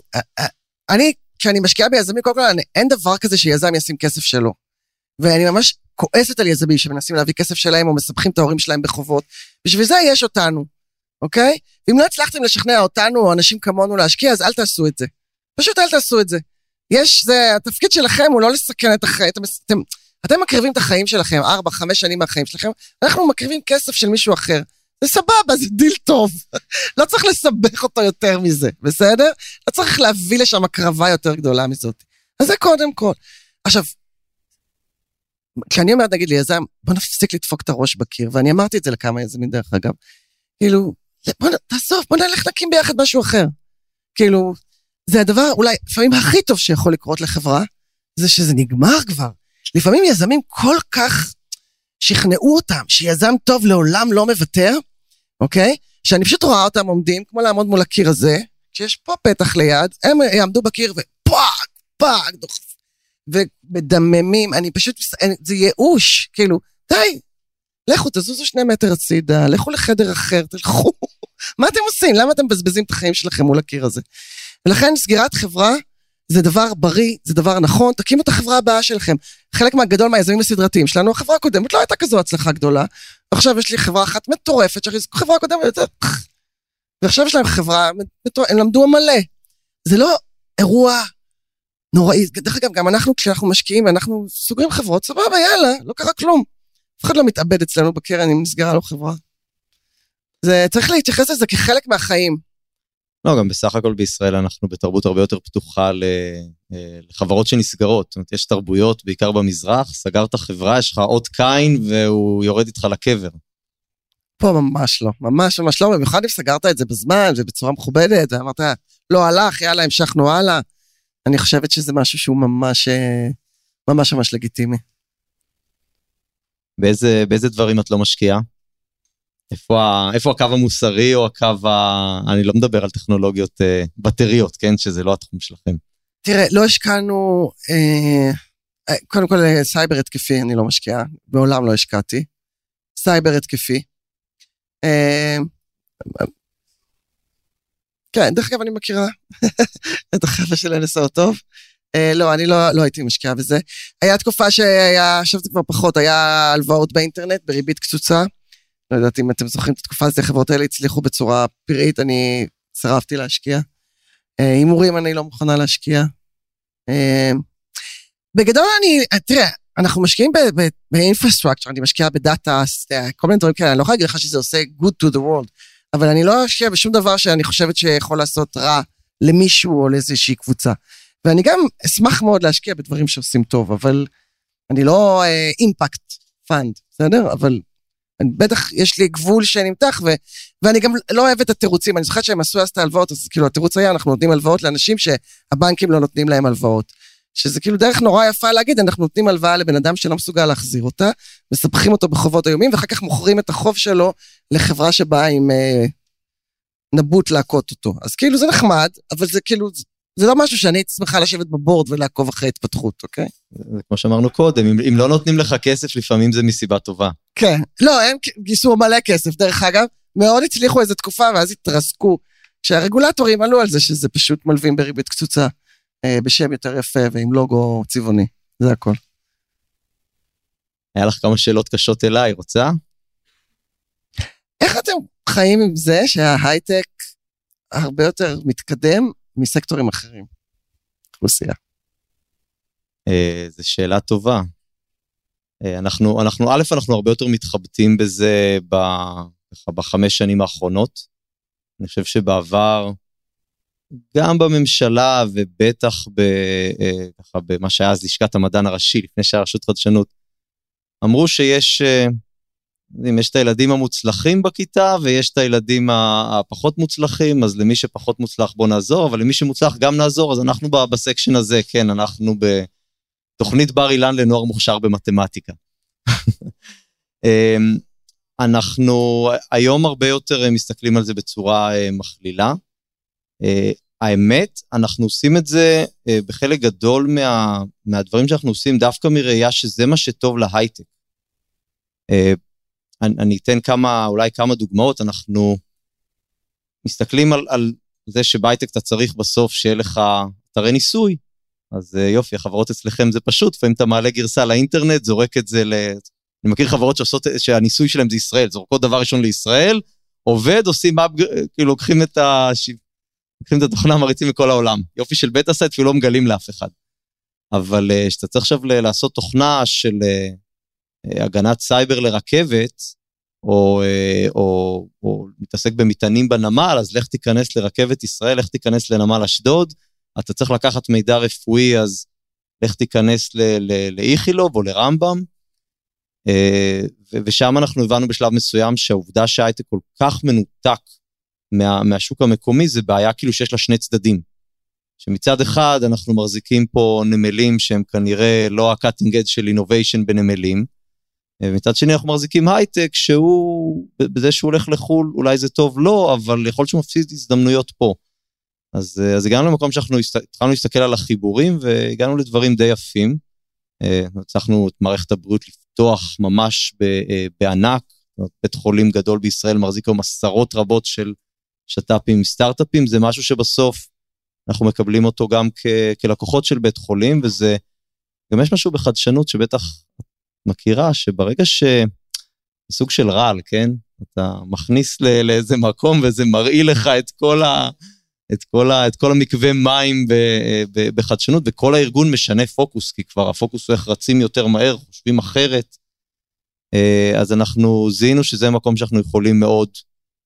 אני, כשאני משקיעה ביזמים, קודם כל, אני, אין דבר כזה שיזם ישים כסף שלו. ואני ממש כועסת על יזמים שמנסים להביא כסף שלהם או מסבכים את ההורים שלהם בחובות. בשביל זה יש אותנו, אוקיי? ואם לא הצלחתם לשכנע אותנו או אנשים כמונו להשקיע, אז אל תעשו את זה. פשוט אל תעשו את זה. יש, זה, התפקיד שלכם הוא לא לסכן את החיים, אתם, אתם, אתם מקריבים את החיים שלכם, ארבע, חמש שנים מהחיים שלכם, אנחנו מקריבים כסף של מישהו אחר. זה סבבה, זה דיל טוב. לא צריך לסבך אותו יותר מזה, בסדר? לא צריך להביא לשם הקרבה יותר גדולה מזאת. אז זה קודם כל. עכשיו, כשאני אומרת, נגיד ליזם, בוא נפסיק לדפוק את הראש בקיר, ואני אמרתי את זה לכמה יזמים דרך אגב, כאילו, בוא, תעזוב, בוא נלך להקים ביחד משהו אחר. כאילו, זה הדבר אולי לפעמים הכי טוב שיכול לקרות לחברה, זה שזה נגמר כבר. לפעמים יזמים כל כך שכנעו אותם שיזם טוב לעולם לא מוותר, אוקיי? שאני פשוט רואה אותם עומדים, כמו לעמוד מול הקיר הזה, כשיש פה פתח ליד, הם יעמדו בקיר ופאק, פאק, דוחף, ומדממים, אני פשוט, זה ייאוש, כאילו, די, לכו, תזוזו שני מטר הצידה, לכו לחדר אחר, תלכו. מה אתם עושים? למה אתם מבזבזים את החיים שלכם מול הקיר הזה? ולכן סגירת חברה זה דבר בריא, זה דבר נכון, תקימו את החברה הבאה שלכם. חלק מהגדול מהיזמים הסדרתיים שלנו, החברה הקודמת לא הייתה כזו הצלחה גדולה. ועכשיו יש לי חברה אחת מטורפת, חברה קודמת. ועכשיו יש להם חברה, מטורפת, הם למדו מלא. זה לא אירוע נוראי. דרך אגב, גם אנחנו, כשאנחנו משקיעים ואנחנו סוגרים חברות, סבבה, יאללה, לא קרה כלום. אף אחד לא מתאבד אצלנו בקרן אם נסגרה לו חברה. זה, צריך להתייחס לזה כחלק מהחיים. לא, גם בסך הכל בישראל אנחנו בתרבות הרבה יותר פתוחה אה, לחברות שנסגרות. זאת אומרת, יש תרבויות, בעיקר במזרח, סגרת חברה, יש לך אות קין והוא יורד איתך לקבר. פה ממש לא, ממש ממש לא, במיוחד אם סגרת את זה בזמן ובצורה מכובדת, ואמרת, לא הלך, יאללה, המשכנו הלאה. אני חושבת שזה משהו שהוא ממש, אה, ממש ממש לגיטימי. באיזה, באיזה דברים את לא משקיעה? איפה, איפה הקו המוסרי או הקו ה... אני לא מדבר על טכנולוגיות אה, בטריות, כן? שזה לא התחום שלכם. תראה, לא השקענו, אה, אה קודם כל אה, סייבר התקפי אני לא משקיעה, מעולם לא השקעתי. סייבר התקפי. אה, כן, דרך אגב אני מכירה את החבר'ה של NSO טוב. אה, לא, אני לא, לא הייתי משקיעה בזה. היה תקופה שהיה, עכשיו זה כבר פחות, היה הלוואות באינטרנט בריבית קצוצה. לא יודעת אם אתם זוכרים את התקופה הזאת, החברות האלה הצליחו בצורה פראית, אני סירבתי להשקיע. אה, הימורים אני לא מוכנה להשקיע. אה, בגדול אני, תראה, אנחנו משקיעים באינפרסטרקצ'ר, אני משקיע בדאטה, כל מיני דברים כאלה, אני לא יכולה להגיד לך שזה עושה good to the world, אבל אני לא אשקיע בשום דבר שאני חושבת שיכול לעשות רע למישהו או לאיזושהי קבוצה. ואני גם אשמח מאוד להשקיע בדברים שעושים טוב, אבל אני לא impact uh, fund, בסדר? אבל בטח יש לי גבול שנמתח, ו, ואני גם לא אוהב את התירוצים. אני זוכרת שהם עשו אז את ההלוואות, אז כאילו התירוץ היה, אנחנו נותנים הלוואות לאנשים שהבנקים לא נותנים להם הלוואות. שזה כאילו דרך נורא יפה להגיד, אנחנו נותנים הלוואה לבן אדם שלא מסוגל להחזיר אותה, מספחים אותו בחובות איומים, ואחר כך מוכרים את החוב שלו לחברה שבאה עם אה, נבוט להכות אותו. אז כאילו זה נחמד, אבל זה כאילו, זה לא משהו שאני הייתי שמחה לשבת בבורד ולעקוב אחרי התפתחות, אוקיי? זה כמו שאמרנו קודם, אם, אם לא נותנים לך כסף, לפעמים זה מסיבה טובה. כן. לא, הם גייסו מלא כסף, דרך אגב. מאוד הצליחו איזו תקופה, ואז התרסקו. כשהרגולטורים עלו על זה שזה פשוט מלווים בריבית קצוצה, אה, בשם יותר יפה ועם לוגו צבעוני. זה הכל. היה לך כמה שאלות קשות אליי, רוצה? איך אתם חיים עם זה שההייטק הרבה יותר מתקדם מסקטורים אחרים, אוכלוסייה. אה, זו שאלה טובה. אה, אנחנו, אנחנו, א', אנחנו הרבה יותר מתחבטים בזה ב, בחמש שנים האחרונות. אני חושב שבעבר, גם בממשלה ובטח ב, אה, ככה, במה שהיה אז לשכת המדען הראשי, לפני שהיה רשות חדשנות, אמרו שיש, אה, יודעים, יש את הילדים המוצלחים בכיתה ויש את הילדים הפחות מוצלחים, אז למי שפחות מוצלח בוא נעזור, אבל למי שמוצלח גם נעזור, אז אנחנו בסקשן הזה, כן, אנחנו בתוכנית בר אילן לנוער מוכשר במתמטיקה. אמ, אנחנו היום הרבה יותר מסתכלים על זה בצורה אה, מכלילה. אה, האמת, אנחנו עושים את זה אה, בחלק גדול מה, מהדברים שאנחנו עושים דווקא מראייה שזה מה שטוב להייטק. אה, אני, אני אתן כמה, אולי כמה דוגמאות, אנחנו מסתכלים על, על זה שבהייטק אתה צריך בסוף שיהיה לך אתרי ניסוי, אז אה, יופי, החברות אצלכם זה פשוט, לפעמים אתה מעלה גרסה לאינטרנט, זורק את זה ל... אני מכיר חברות שעושות, שהניסוי שלהם זה ישראל, זורקות דבר ראשון לישראל, עובד, עושים, app, כאילו לוקחים את ה... לוקחים את התוכנה, מריצים מכל העולם. יופי של beta site, אפילו לא מגלים לאף אחד. אבל כשאתה צריך עכשיו לעשות תוכנה של הגנת סייבר לרכבת, או, או, או מתעסק במטענים בנמל, אז לך תיכנס לרכבת ישראל, לך תיכנס לנמל אשדוד, אתה צריך לקחת מידע רפואי, אז לך תיכנס לאיכילוב או לרמב"ם. ושם אנחנו הבנו בשלב מסוים שהעובדה שההייטק כל כך מנותק מה, מהשוק המקומי זה בעיה כאילו שיש לה שני צדדים. שמצד אחד אנחנו מחזיקים פה נמלים שהם כנראה לא ה-cutting edge של innovation בנמלים, ומצד שני אנחנו מחזיקים הייטק שהוא, בזה שהוא הולך לחו"ל, אולי זה טוב לא, אבל יכול להיות שהוא מפסיד הזדמנויות פה. אז, אז הגענו למקום שאנחנו התחלנו להסתכל על החיבורים והגענו לדברים די יפים. הצלחנו את מערכת הבריאות לפתוח ממש בענק, בית חולים גדול בישראל מחזיק היום עשרות רבות של שת"פים, סטארט-אפים, זה משהו שבסוף אנחנו מקבלים אותו גם כ- כלקוחות של בית חולים, וזה, גם יש משהו בחדשנות שבטח מכירה, שברגע ש... סוג של רעל, כן? אתה מכניס ל- לאיזה מקום וזה מרעיל לך את כל, ה... את כל, ה... את כל המקווה מים ב... ב... בחדשנות, וכל הארגון משנה פוקוס, כי כבר הפוקוס הוא איך רצים יותר מהר, חושבים אחרת. אז אנחנו זיהינו שזה מקום שאנחנו יכולים מאוד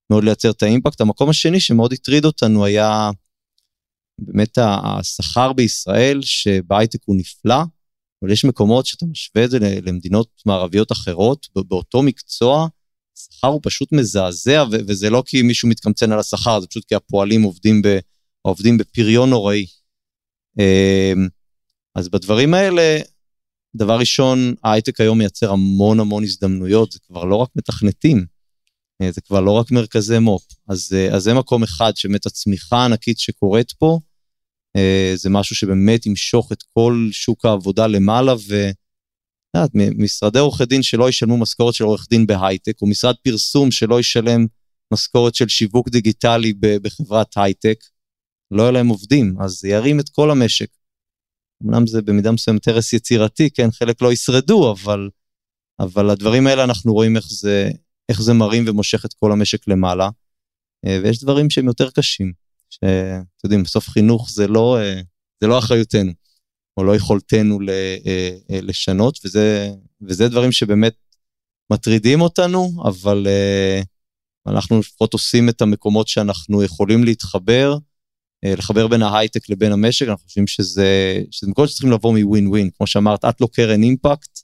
מאוד לייצר את האימפקט. המקום השני שמאוד הטריד אותנו היה באמת השכר בישראל, שבהייטק הוא נפלא, אבל יש מקומות שאתה משווה את זה למדינות מערביות אחרות, באותו מקצוע, השכר הוא פשוט מזעזע, וזה לא כי מישהו מתקמצן על השכר, זה פשוט כי הפועלים עובדים, ב, עובדים בפריון נוראי. אז בדברים האלה, דבר ראשון, ההייטק היום מייצר המון המון הזדמנויות, זה כבר לא רק מתכנתים, זה כבר לא רק מרכזי מו"פ. אז, אז זה מקום אחד שבאמת הצמיחה הענקית שקורית פה, זה משהו שבאמת ימשוך את כל שוק העבודה למעלה, ואת משרדי עורכי דין שלא ישלמו משכורת של עורך דין בהייטק, או משרד פרסום שלא ישלם משכורת של שיווק דיגיטלי בחברת הייטק, לא יהיו להם עובדים, אז זה ירים את כל המשק. אמנם זה במידה מסוימת הרס יצירתי, כן, חלק לא ישרדו, אבל, אבל הדברים האלה אנחנו רואים איך זה, איך זה מרים ומושך את כל המשק למעלה. ויש דברים שהם יותר קשים, שאתם יודעים, בסוף חינוך זה לא, זה לא אחריותנו, או לא יכולתנו לשנות, וזה, וזה דברים שבאמת מטרידים אותנו, אבל אנחנו לפחות עושים את המקומות שאנחנו יכולים להתחבר, לחבר בין ההייטק לבין המשק, אנחנו חושבים שזה, שזה מקומות שצריכים לבוא מווין ווין, כמו שאמרת, את לא קרן אימפקט,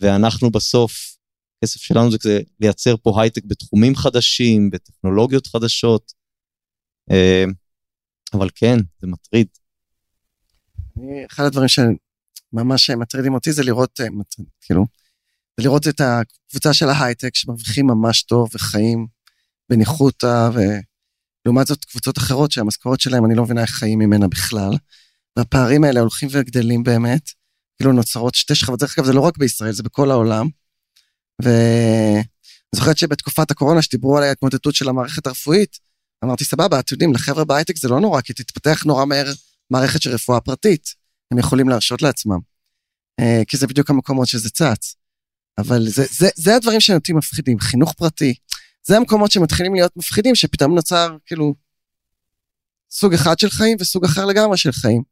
ואנחנו בסוף, הכסף שלנו זה כזה לייצר פה הייטק בתחומים חדשים, בטכנולוגיות חדשות, אבל כן, זה מטריד. אחד הדברים שממש מטרידים אותי זה לראות, כאילו, זה לראות את הקבוצה של ההייטק שמרוויחים ממש טוב וחיים בניחותא, ולעומת זאת קבוצות אחרות שהמשכורת שלהם, אני לא מבינה איך חיים ממנה בכלל. והפערים האלה הולכים וגדלים באמת, כאילו נוצרות שתי שכבות, דרך אגב זה לא רק בישראל, זה בכל העולם. ואני זוכרת שבתקופת הקורונה שדיברו על ההתמודדות של המערכת הרפואית, אמרתי סבבה, אתם יודעים, לחבר'ה בהייטק זה לא נורא, כי תתפתח נורא מהר מערכת של רפואה פרטית, הם יכולים להרשות לעצמם. כי זה בדיוק המקומות שזה צץ. אבל זה, זה, זה הדברים שאותי מפחידים, חינוך פרטי. זה המקומות שמתחילים להיות מפחידים, שפתאום נוצר כאילו סוג אחד של חיים וסוג אחר לגמרי של חיים.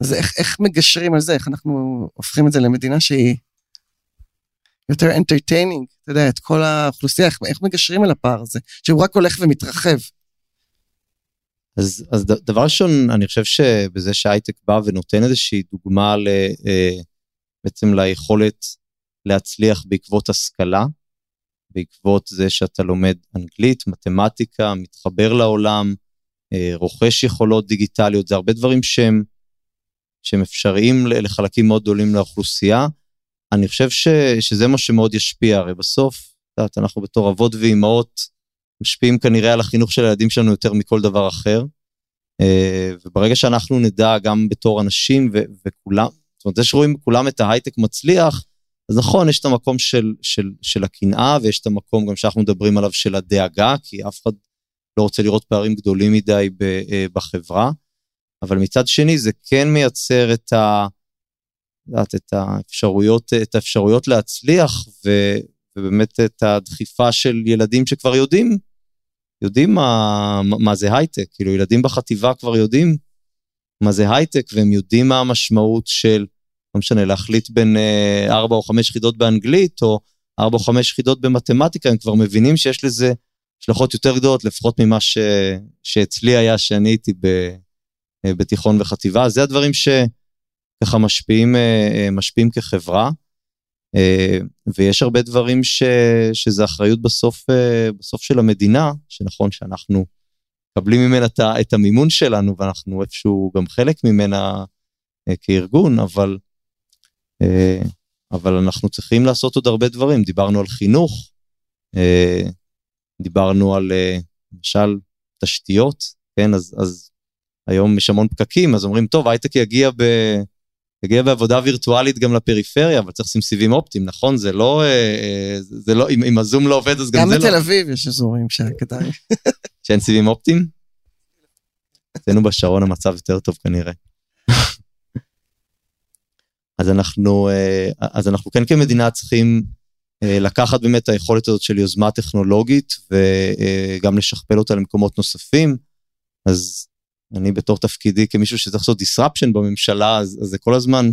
אז איך, איך מגשרים על זה? איך אנחנו הופכים את זה למדינה שהיא יותר entertaining, אתה יודע, את כל האוכלוסייה, איך, איך מגשרים על הפער הזה, שהוא רק הולך ומתרחב. אז, אז דבר ראשון, אני חושב שבזה שהייטק בא ונותן איזושהי דוגמה ל, אה, בעצם ליכולת להצליח בעקבות השכלה, בעקבות זה שאתה לומד אנגלית, מתמטיקה, מתחבר לעולם, אה, רוכש יכולות דיגיטליות, זה הרבה דברים שהם, שהם אפשריים לחלקים מאוד גדולים לאוכלוסייה. אני חושב ש, שזה מה שמאוד ישפיע, הרי בסוף, את יודעת, אנחנו בתור אבות ואימהות, משפיעים כנראה על החינוך של הילדים שלנו יותר מכל דבר אחר. אה, וברגע שאנחנו נדע גם בתור אנשים ו- וכולם, זאת אומרת, זה שרואים כולם את ההייטק מצליח, אז נכון, יש את המקום של, של, של הקנאה ויש את המקום גם שאנחנו מדברים עליו של הדאגה, כי אף אחד לא רוצה לראות פערים גדולים מדי אה, בחברה, אבל מצד שני זה כן מייצר את ה... יודעת, את האפשרויות, את האפשרויות להצליח ו, ובאמת את הדחיפה של ילדים שכבר יודעים יודעים מה, מה זה הייטק, כאילו ילדים בחטיבה כבר יודעים מה זה הייטק, והם יודעים מה המשמעות של, לא משנה, להחליט בין אה, ארבע או חמש יחידות באנגלית, או ארבע או חמש יחידות במתמטיקה, הם כבר מבינים שיש לזה השלכות יותר גדולות, לפחות ממה ש, שאצלי היה שאני הייתי ב, אה, בתיכון וחטיבה. זה הדברים שככה משפיעים, אה, משפיעים כחברה. Uh, ויש הרבה דברים ש, שזה אחריות בסוף, בסוף של המדינה, שנכון שאנחנו מקבלים ממנה את, את המימון שלנו ואנחנו איפשהו גם חלק ממנה כארגון, אבל, אבל אנחנו צריכים לעשות עוד הרבה דברים. דיברנו על חינוך, דיברנו על למשל תשתיות, כן, אז, אז היום יש המון פקקים, אז אומרים, טוב, הייטק יגיע ב... תגיע בעבודה וירטואלית גם לפריפריה, אבל צריך לשים סיבים אופטיים, נכון? זה לא, אה, זה לא, אם, אם הזום לא עובד, אז גם, גם זה לא. גם בתל אביב יש אזורים שכדאי. שאין סיבים אופטיים? אצלנו בשרון המצב יותר טוב כנראה. אז אנחנו, אה, אז אנחנו כן כמדינה צריכים אה, לקחת באמת את היכולת הזאת של יוזמה טכנולוגית וגם לשכפל אותה למקומות נוספים. אז אני בתור תפקידי כמישהו שצריך לעשות disruption בממשלה, אז, אז זה כל הזמן,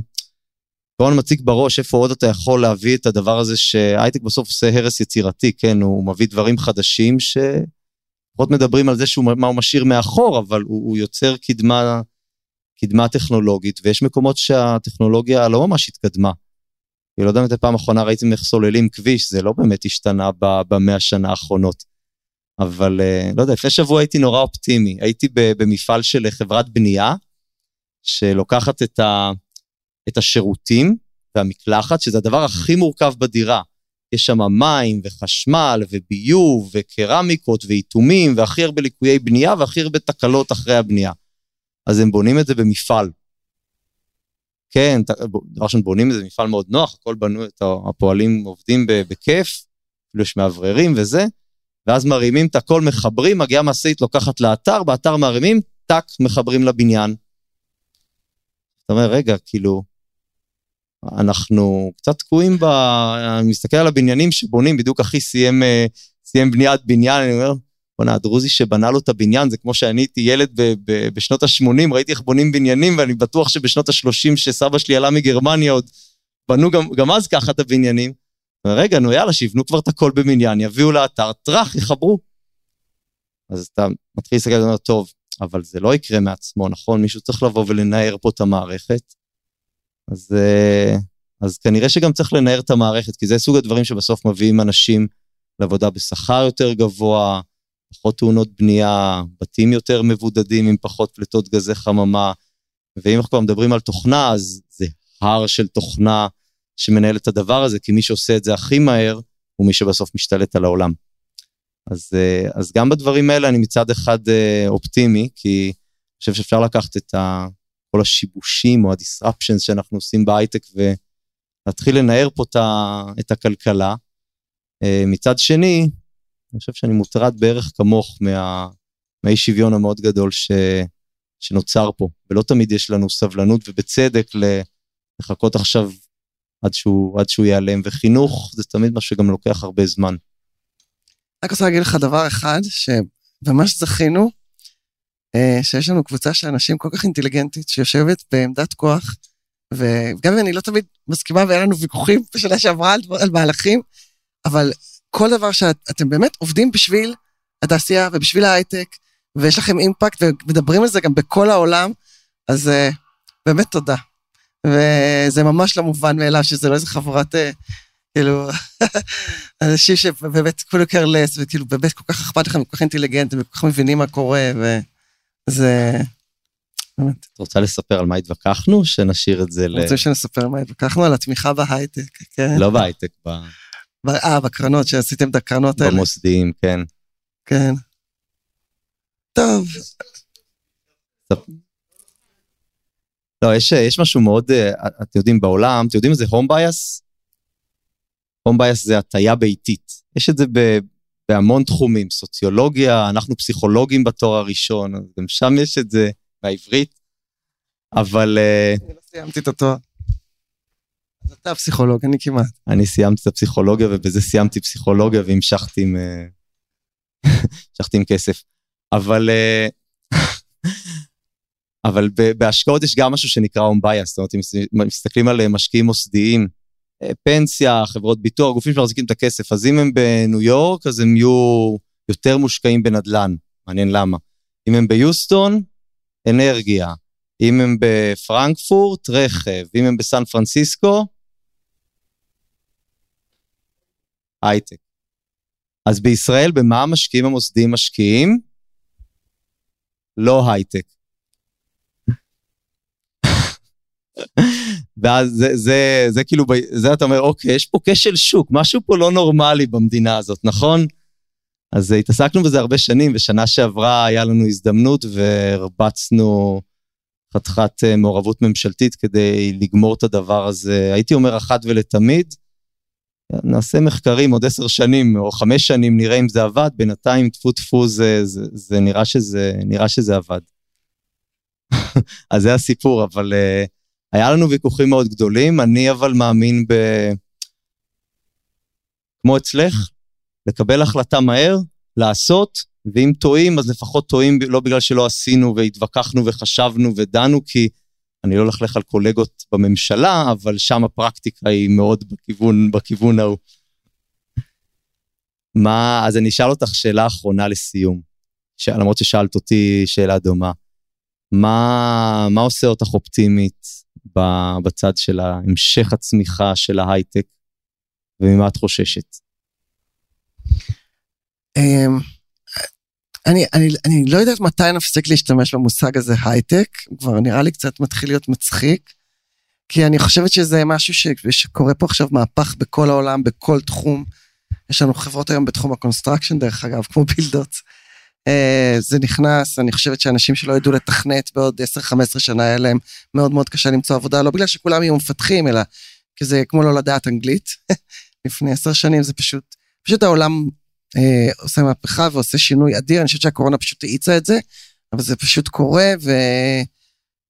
כל הזמן מציג בראש איפה עוד אתה יכול להביא את הדבר הזה שהייטק בסוף עושה הרס יצירתי, כן, הוא מביא דברים חדשים שפחות מדברים על זה שהוא, מה הוא משאיר מאחור, אבל הוא, הוא יוצר קדמה, קדמה טכנולוגית, ויש מקומות שהטכנולוגיה לא ממש התקדמה. אני לא יודע מתי פעם אחרונה ראיתם איך סוללים כביש, זה לא באמת השתנה במאה השנה האחרונות. אבל לא יודע, לפני שבוע הייתי נורא אופטימי. הייתי במפעל של חברת בנייה, שלוקחת את, ה, את השירותים והמקלחת, שזה הדבר הכי מורכב בדירה. יש שם מים וחשמל וביוב וקרמיקות ואיתומים והכי הרבה ליקויי בנייה והכי הרבה תקלות אחרי הבנייה. אז הם בונים את זה במפעל. כן, דבר ראשון בונים את זה במפעל מאוד נוח, הכל בנו, הפועלים עובדים בכיף, אפילו יש מאווררים וזה. ואז מרימים את הכל, מחברים, מגיעה משאית, לוקחת לאתר, באתר מרימים, טאק, מחברים לבניין. אתה אומר, רגע, כאילו, אנחנו קצת תקועים ב... אני מסתכל על הבניינים שבונים, בדיוק אחי סיים, סיים בניית בניין, אני אומר, בוא'נה, הדרוזי שבנה לו את הבניין, זה כמו שאני הייתי ילד ב- ב- בשנות ה-80, ראיתי איך בונים בניינים, ואני בטוח שבשנות ה-30, שסבא שלי עלה מגרמניה, עוד בנו גם, גם אז ככה את הבניינים. רגע, נו יאללה, שיבנו כבר את הכל במניין, יביאו לאתר, טראח, יחברו. אז אתה מתחיל להסתכל ואומר, טוב, אבל זה לא יקרה מעצמו, נכון? מישהו צריך לבוא ולנער פה את המערכת. אז, אז כנראה שגם צריך לנער את המערכת, כי זה סוג הדברים שבסוף מביאים אנשים לעבודה בשכר יותר גבוה, פחות תאונות בנייה, בתים יותר מבודדים עם פחות פליטות גזי חממה. ואם אנחנו כבר מדברים על תוכנה, אז זה הר של תוכנה שמנהל את הדבר הזה, כי מי שעושה את זה הכי מהר, הוא מי שבסוף משתלט על העולם. אז, אז גם בדברים האלה אני מצד אחד אופטימי, כי אני חושב שאפשר לקחת את ה, כל השיבושים או ה-disruptions שאנחנו עושים בהייטק ולהתחיל לנער פה את הכלכלה. מצד שני, אני חושב שאני מוטרד בערך כמוך מה, מהאי שוויון המאוד גדול ש, שנוצר פה, ולא תמיד יש לנו סבלנות ובצדק לחכות עכשיו עד שהוא, עד שהוא ייעלם, וחינוך זה תמיד מה שגם לוקח הרבה זמן. רק רוצה להגיד לך דבר אחד, שממש זכינו, אה, שיש לנו קבוצה של אנשים כל כך אינטליגנטית שיושבת בעמדת כוח, וגם אם אני לא תמיד מסכימה והיה לנו ויכוחים בשנה שעברה על, על מהלכים, אבל כל דבר שאתם באמת עובדים בשביל התעשייה ובשביל ההייטק, ויש לכם אימפקט ומדברים על זה גם בכל העולם, אז uh, באמת תודה. וזה ממש לא מובן מאליו שזה לא איזה חבורת, uh, כאילו, אנשים שבאמת כולו קרלס, וכאילו באמת כל כך אכפת לכם, כל כך אינטליגנטים, וכל כך מבינים מה קורה, וזה... באמת. את רוצה לספר על מה התווכחנו, שנשאיר את זה ל... רוצה שנספר על מה התווכחנו? על התמיכה בהייטק, כן. לא בהייטק, ב... אה, בקרנות, שעשיתם את הקרנות האלה. במוסדיים, כן. כן. טוב. לא, יש, יש משהו מאוד, אה, אתם יודעים, בעולם, אתם יודעים איזה home bias? home bias זה הטיה ביתית. יש את זה ב, בהמון תחומים, סוציולוגיה, אנחנו פסיכולוגים בתואר הראשון, גם שם יש את זה בעברית, אבל... אה, אני לא סיימתי את התואר. אז אתה פסיכולוג, אני כמעט. אני סיימתי את הפסיכולוגיה, ובזה סיימתי פסיכולוגיה והמשכתי עם, אה, עם כסף. אבל, אה, אבל בהשקעות יש גם משהו שנקרא הום בייס, זאת אומרת, אם מסתכלים על משקיעים מוסדיים, פנסיה, חברות ביטוח, גופים שמחזיקים את הכסף, אז אם הם בניו יורק, אז הם יהיו יותר מושקעים בנדל"ן, מעניין למה. אם הם ביוסטון, אנרגיה. אם הם בפרנקפורט, רכב. אם הם בסן פרנסיסקו, הייטק. אז בישראל, במה המשקיעים המוסדיים משקיעים? לא הייטק. ואז זה, זה, זה כאילו, זה אתה אומר, אוקיי, יש פה כשל שוק, משהו פה לא נורמלי במדינה הזאת, נכון? אז התעסקנו בזה הרבה שנים, ושנה שעברה היה לנו הזדמנות והרבצנו חתיכת אה, מעורבות ממשלתית כדי לגמור את הדבר הזה, הייתי אומר אחת ולתמיד. נעשה מחקרים עוד עשר שנים או חמש שנים, נראה אם זה עבד, בינתיים טפו טפו זה, זה, זה נראה, שזה, נראה שזה עבד. אז זה הסיפור, אבל uh, היה לנו ויכוחים מאוד גדולים, אני אבל מאמין ב... כמו אצלך, לקבל החלטה מהר, לעשות, ואם טועים, אז לפחות טועים לא בגלל שלא עשינו והתווכחנו וחשבנו ודנו, כי אני לא אלכלך על קולגות בממשלה, אבל שם הפרקטיקה היא מאוד בכיוון, בכיוון ההוא. מה, אז אני אשאל אותך שאלה אחרונה לסיום, ש... למרות ששאלת אותי שאלה דומה. מה, מה עושה אותך אופטימית בצד של המשך הצמיחה של ההייטק, וממה את חוששת? אמ, אני, אני, אני לא יודעת מתי נפסיק להשתמש במושג הזה הייטק, כבר נראה לי קצת מתחיל להיות מצחיק, כי אני חושבת שזה משהו ש, שקורה פה עכשיו מהפך בכל העולם, בכל תחום. יש לנו חברות היום בתחום ה construction, דרך אגב, כמו Buildots. Uh, זה נכנס, אני חושבת שאנשים שלא ידעו לתכנת בעוד 10-15 שנה, היה להם מאוד מאוד קשה למצוא עבודה, לא בגלל שכולם יהיו מפתחים, אלא כי זה כמו לא לדעת אנגלית. לפני 10 שנים זה פשוט, פשוט העולם אה, עושה מהפכה ועושה שינוי אדיר, אני חושבת שהקורונה פשוט האיצה את זה, אבל זה פשוט קורה, ו...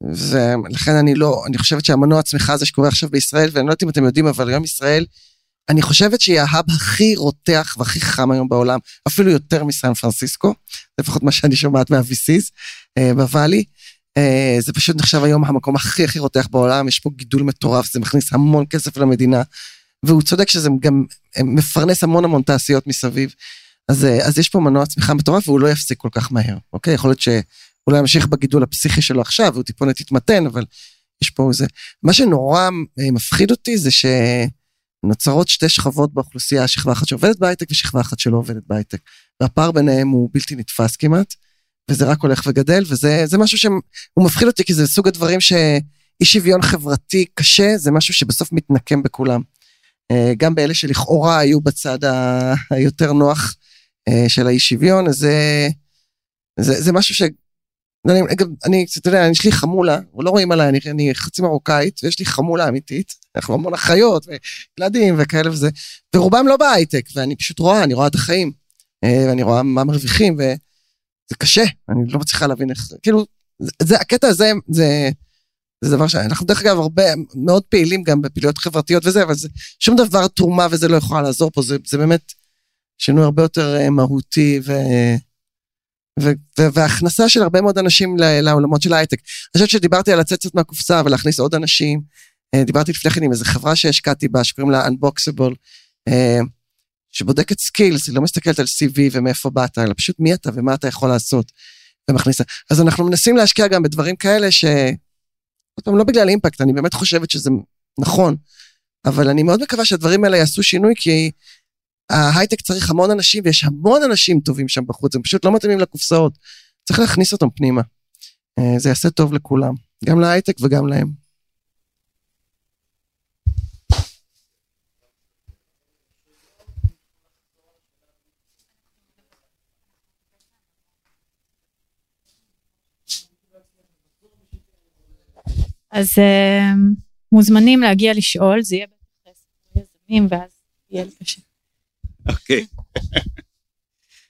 ולכן אני לא, אני חושבת שהמנוע הצמיחה הזה שקורה עכשיו בישראל, ואני לא יודעת אם אתם יודעים, אבל היום ישראל, אני חושבת שהיא ההאב הכי רותח והכי חם היום בעולם, אפילו יותר מסן פרנסיסקו, לפחות מה שאני שומעת מה-VCs אה, בוואלי. אה, זה פשוט נחשב היום המקום הכי הכי רותח בעולם, יש פה גידול מטורף, זה מכניס המון כסף למדינה. והוא צודק שזה גם מפרנס המון המון תעשיות מסביב. אז, אה, אז יש פה מנוע צמיחה מטורף והוא לא יפסיק כל כך מהר, אוקיי? יכול להיות שהוא לא ימשיך בגידול הפסיכי שלו עכשיו, והוא טיפונת יתמתן, אבל יש פה איזה... מה שנורא אה, מפחיד אותי זה שנוצרות שתי שכבות באוכלוסייה, שכבה אחת שעובדת בהייטק ושכבה אחת שלא עובדת בהייטק. והפער ביניהם הוא בלתי נתפס כמעט, וזה רק הולך וגדל, וזה משהו שהוא מפחיד אותי, כי זה סוג הדברים שאי שוויון חברתי קשה, זה משהו שבסוף מתנקם בכולם. אה, גם באלה שלכאורה היו בצד היותר נוח אה, של האי שוויון, אז זה, זה, זה משהו ש... אני, אני, אתה יודע, יש לי חמולה, לא רואים עליי, אני, אני חצי מרוקאית, ויש לי חמולה אמיתית, אנחנו המון אחיות, וילדים וכאלה וזה, ורובם לא בהייטק, ואני פשוט רואה, אני רואה את החיים, אה, ואני רואה מה מרוויחים, וזה קשה, אני לא מצליחה להבין איך, כאילו, זה, הקטע הזה, זה, זה דבר שאנחנו דרך אגב הרבה מאוד פעילים גם בפעילויות חברתיות וזה, אבל זה שום דבר תרומה וזה לא יכול לעזור פה, זה, זה באמת שינוי הרבה יותר אה, מהותי ו... ו- והכנסה של הרבה מאוד אנשים לעולמות של ההייטק. אני חושבת שדיברתי על לצאת קצת מהקופסה ולהכניס עוד אנשים. אה, דיברתי לפני כן עם איזו חברה שהשקעתי בה, שקוראים לה Unboxable, אה, שבודקת skills, היא לא מסתכלת על CV ומאיפה באת, אלא פשוט מי אתה ומה אתה יכול לעשות. ומכניסה. אז אנחנו מנסים להשקיע גם בדברים כאלה ש... עוד פעם, לא בגלל impact, אני באמת חושבת שזה נכון, אבל אני מאוד מקווה שהדברים האלה יעשו שינוי, כי ההייטק צריך המון אנשים, ויש המון אנשים טובים שם בחוץ, הם פשוט לא מתאימים לקופסאות. צריך להכניס אותם פנימה. אה, זה יעשה טוב לכולם, גם להייטק וגם להם. אז אה, מוזמנים להגיע לשאול, זה יהיה בטח יזמים, ואז יהיה לי קשה. אוקיי.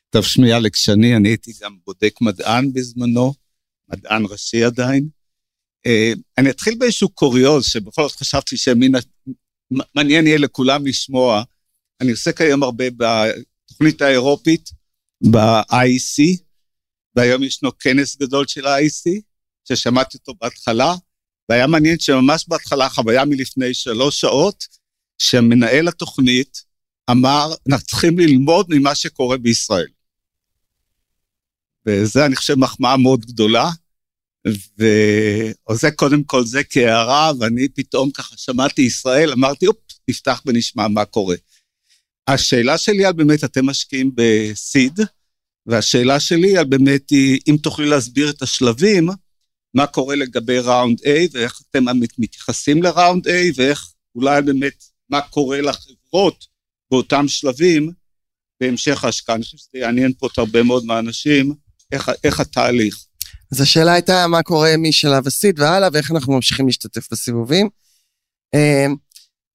טוב, שמי אלכס שני, אני הייתי גם בודק מדען בזמנו, מדען ראשי עדיין. אה, אני אתחיל באיזשהו קוריוז, שבכל זאת חשבתי שמעניין יהיה לכולם לשמוע. אני עוסק היום הרבה בתוכנית האירופית, ב-IEC, והיום ישנו כנס גדול של ה-IEC, ששמעתי אותו בהתחלה, והיה מעניין שממש בהתחלה, חוויה מלפני שלוש שעות, שמנהל התוכנית אמר, אנחנו צריכים ללמוד ממה שקורה בישראל. וזה, אני חושב, מחמאה מאוד גדולה. וזה קודם כל זה כהערה, ואני פתאום ככה שמעתי ישראל, אמרתי, אופ, נפתח ונשמע מה קורה. השאלה שלי על באמת, אתם משקיעים בסיד, והשאלה שלי על באמת היא, אם תוכלי להסביר את השלבים, מה קורה לגבי ראונד A, ואיך אתם מתייחסים לראונד A, ואיך אולי באמת, מה קורה לחברות באותם שלבים בהמשך ההשקעה. אני חושב שזה יעניין פה את הרבה מאוד מהאנשים, איך, איך התהליך. אז השאלה הייתה מה קורה משלב הסיד והלאה, ואיך אנחנו ממשיכים להשתתף בסיבובים. אמ,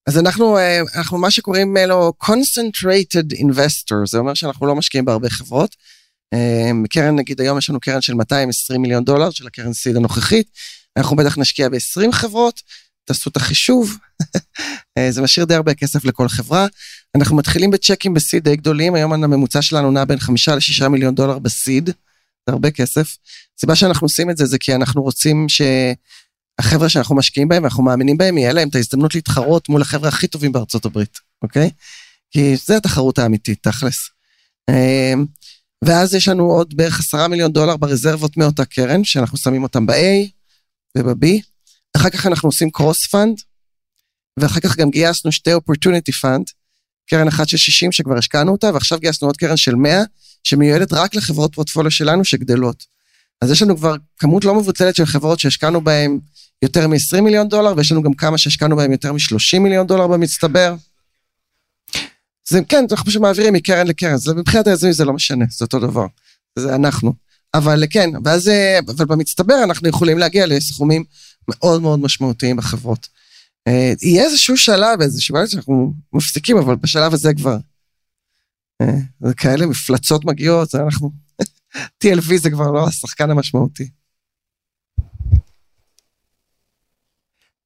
אז אנחנו, אה, אנחנו מה שקוראים לו concentrated investor, זה אומר שאנחנו לא משקיעים בהרבה חברות. אמ, קרן, נגיד היום יש לנו קרן של 220 מיליון דולר, של הקרן סיד הנוכחית, אנחנו בטח נשקיע ב-20 חברות, תעשו את החישוב, אה, זה משאיר די הרבה כסף לכל חברה. אנחנו מתחילים בצ'קים בסיד די גדולים, היום הממוצע שלנו נע בין 5 ל-6 מיליון דולר בסיד, זה הרבה כסף. הסיבה שאנחנו עושים את זה זה כי אנחנו רוצים שהחבר'ה שאנחנו משקיעים בהם ואנחנו מאמינים בהם, יהיה להם את ההזדמנות להתחרות מול החבר'ה הכי טובים בארצות הברית, אוקיי? כי זה התחרות האמיתית, תכלס. ואז יש לנו עוד בערך 10 מיליון דולר ברזרבות מאותה קרן, שאנחנו שמים אותם ב-A וב-B. אחר כך אנחנו עושים cross fund, ואחר כך גם גייסנו שתי opportunity fund, קרן אחת של 60 שכבר השקענו אותה, ועכשיו גייסנו עוד קרן של 100, שמיועדת רק לחברות פורטפוליו שלנו שגדלות. אז יש לנו כבר כמות לא מבוטלת של חברות שהשקענו בהן יותר מ-20 מיליון דולר, ויש לנו גם כמה שהשקענו בהן יותר מ-30 מיליון דולר במצטבר. זה כן, אנחנו פשוט מעבירים מקרן לקרן, זה מבחינת היזמים זה לא משנה, זה אותו דבר. זה אנחנו. אבל כן, ואז, אבל במצטבר אנחנו יכולים להגיע לסכומים מאוד מאוד משמעותיים בחברות. אה, יהיה איזשהו שלב, איזשהו בעיה שאנחנו מפסיקים, אבל בשלב הזה כבר... אה, זה כאלה מפלצות מגיעות, זה אנחנו... TLV זה כבר לא השחקן המשמעותי.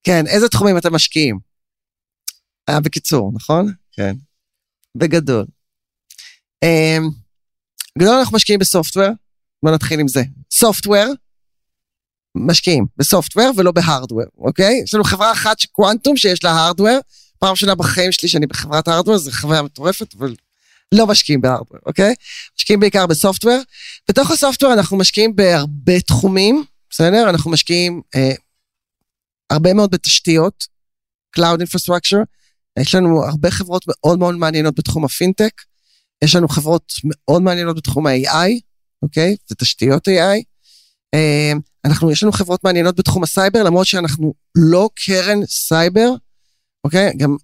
כן, איזה תחומים אתם משקיעים? היה בקיצור, נכון? כן. בגדול. בגדול אנחנו משקיעים בסופטוור, בוא נתחיל עם זה. סופטוור, משקיעים בסופטוור ולא בהארדוור, אוקיי? יש לנו חברה אחת קוונטום שיש לה הארדוור, פעם ראשונה בחיים שלי שאני בחברת הארדוור, זו חוויה מטורפת, אבל לא משקיעים בהארדוור, אוקיי? משקיעים בעיקר בסופטוור. בתוך הסופטוור אנחנו משקיעים בהרבה תחומים, בסדר? אנחנו משקיעים אה, הרבה מאוד בתשתיות, Cloud Infrastructure, יש לנו הרבה חברות מאוד מאוד מעניינות בתחום הפינטק, יש לנו חברות מאוד מעניינות בתחום ה-AI, אוקיי? זה תשתיות AI. אה, אנחנו, יש לנו חברות מעניינות בתחום הסייבר, למרות שאנחנו לא קרן סייבר, אוקיי? גם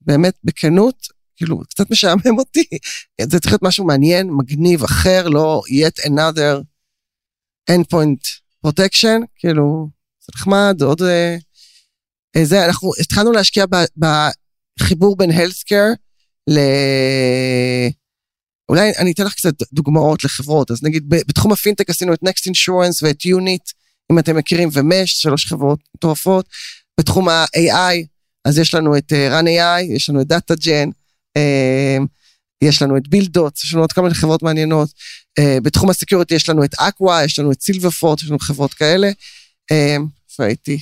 באמת, בכנות, כאילו, קצת משעמם אותי. זה צריך להיות משהו מעניין, מגניב, אחר, לא yet another endpoint protection, כאילו, זה נחמד, עוד... אה, אה זה, אנחנו התחלנו להשקיע בחיבור בין healthcare ל... אולי אני אתן לך קצת דוגמאות לחברות, אז נגיד בתחום הפינטק עשינו את Next Insurance ואת Unit, אם אתם מכירים, ומש, שלוש חברות מטורפות. בתחום ה-AI, אז יש לנו את uh, Run AI, יש לנו את DataGen, uh, יש לנו את בילדוט, יש לנו עוד כמה חברות מעניינות. אה, בתחום ה security יש לנו את Aqua, יש לנו את Silverfort, יש לנו חברות כאלה. אה, איפה הייתי?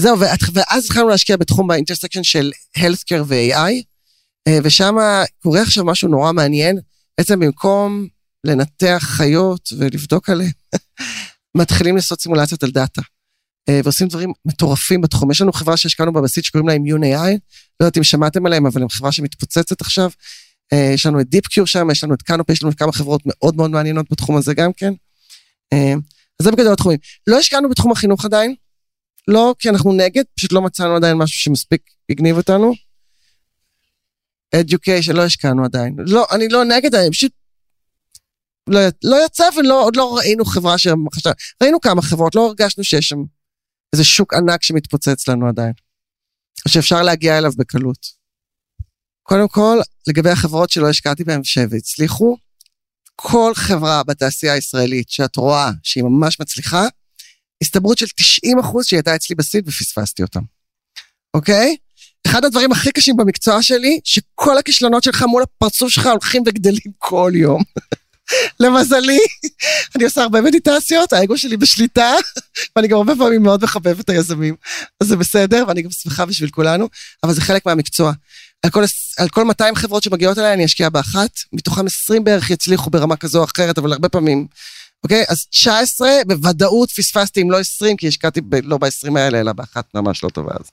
זהו, ואת- ואז התחלנו להשקיע בתחום ב intersection של healthcare ו-AI, אה, ושם קורה עכשיו משהו נורא מעניין. בעצם במקום לנתח חיות ולבדוק עליהן, מתחילים לעשות סימולציות על דאטה. אה, ועושים דברים מטורפים בתחום. יש לנו חברה שהשקענו בבסיס שקוראים לה Immunai, לא יודעת אם שמעתם עליהם, אבל הם חברה שמתפוצצת עכשיו. אה, יש לנו את דיפקיור שם, יש לנו את קנופי, יש לנו כמה חברות מאוד מאוד מעניינות בתחום הזה גם כן. אז זה בגדול התחומים. לא השקענו בתחום החינוך עדיין, לא כי אנחנו נגד, פשוט לא מצאנו עדיין משהו שמספיק הגניב אותנו. education, לא השקענו עדיין. לא, אני לא נגד, אני פשוט... לא, לא יצא ועוד לא ראינו חברה שחשב... ראינו כמה חברות, לא הרגשנו שיש שם איזה שוק ענק שמתפוצץ לנו עדיין. שאפשר להגיע אליו בקלות. קודם כל, לגבי החברות שלא השקעתי בהן והצליחו, כל חברה בתעשייה הישראלית שאת רואה שהיא ממש מצליחה, הסתברות של 90 אחוז שהיא הייתה אצלי בסיד ופספסתי אותם. אוקיי? אחד הדברים הכי קשים במקצוע שלי, שכל הכישלונות שלך מול הפרצוף שלך הולכים וגדלים כל יום. למזלי, אני עושה הרבה מדיטציות, האגו שלי בשליטה, ואני גם הרבה פעמים מאוד מחבב את היזמים. אז זה בסדר, ואני גם שמחה בשביל כולנו, אבל זה חלק מהמקצוע. על כל, על כל 200 חברות שמגיעות אליי אני אשקיע באחת, מתוכם 20 בערך יצליחו ברמה כזו או אחרת, אבל הרבה פעמים, אוקיי? אז 19 בוודאות פספסתי אם לא 20, כי השקעתי ב, לא ב-20 האלה, אלא באחת ממש לא טובה אז.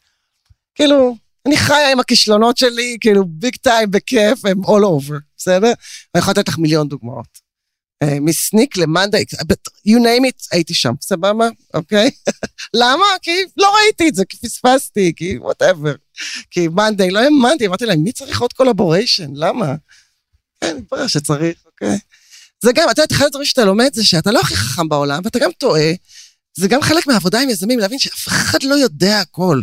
כאילו, אני חיה עם הכישלונות שלי, כאילו ביג טיים, בכיף, הם all over, בסדר? אני יכולה לתת לך מיליון דוגמאות. Uh, מ Snyk ל monday, you name it, הייתי שם, סבבה? אוקיי? למה? כי לא ראיתי את זה, כי פספסתי, כי whatever. כי monday, לא האמנתי, אמרתי להם, מי צריך עוד collaboration? למה? כן, מתברר שצריך, אוקיי? זה גם, אתה יודע, אחד הדברים שאתה לומד זה שאתה לא הכי חכם בעולם, ואתה גם טועה. זה גם חלק מהעבודה עם יזמים, להבין שאף אחד לא יודע הכל.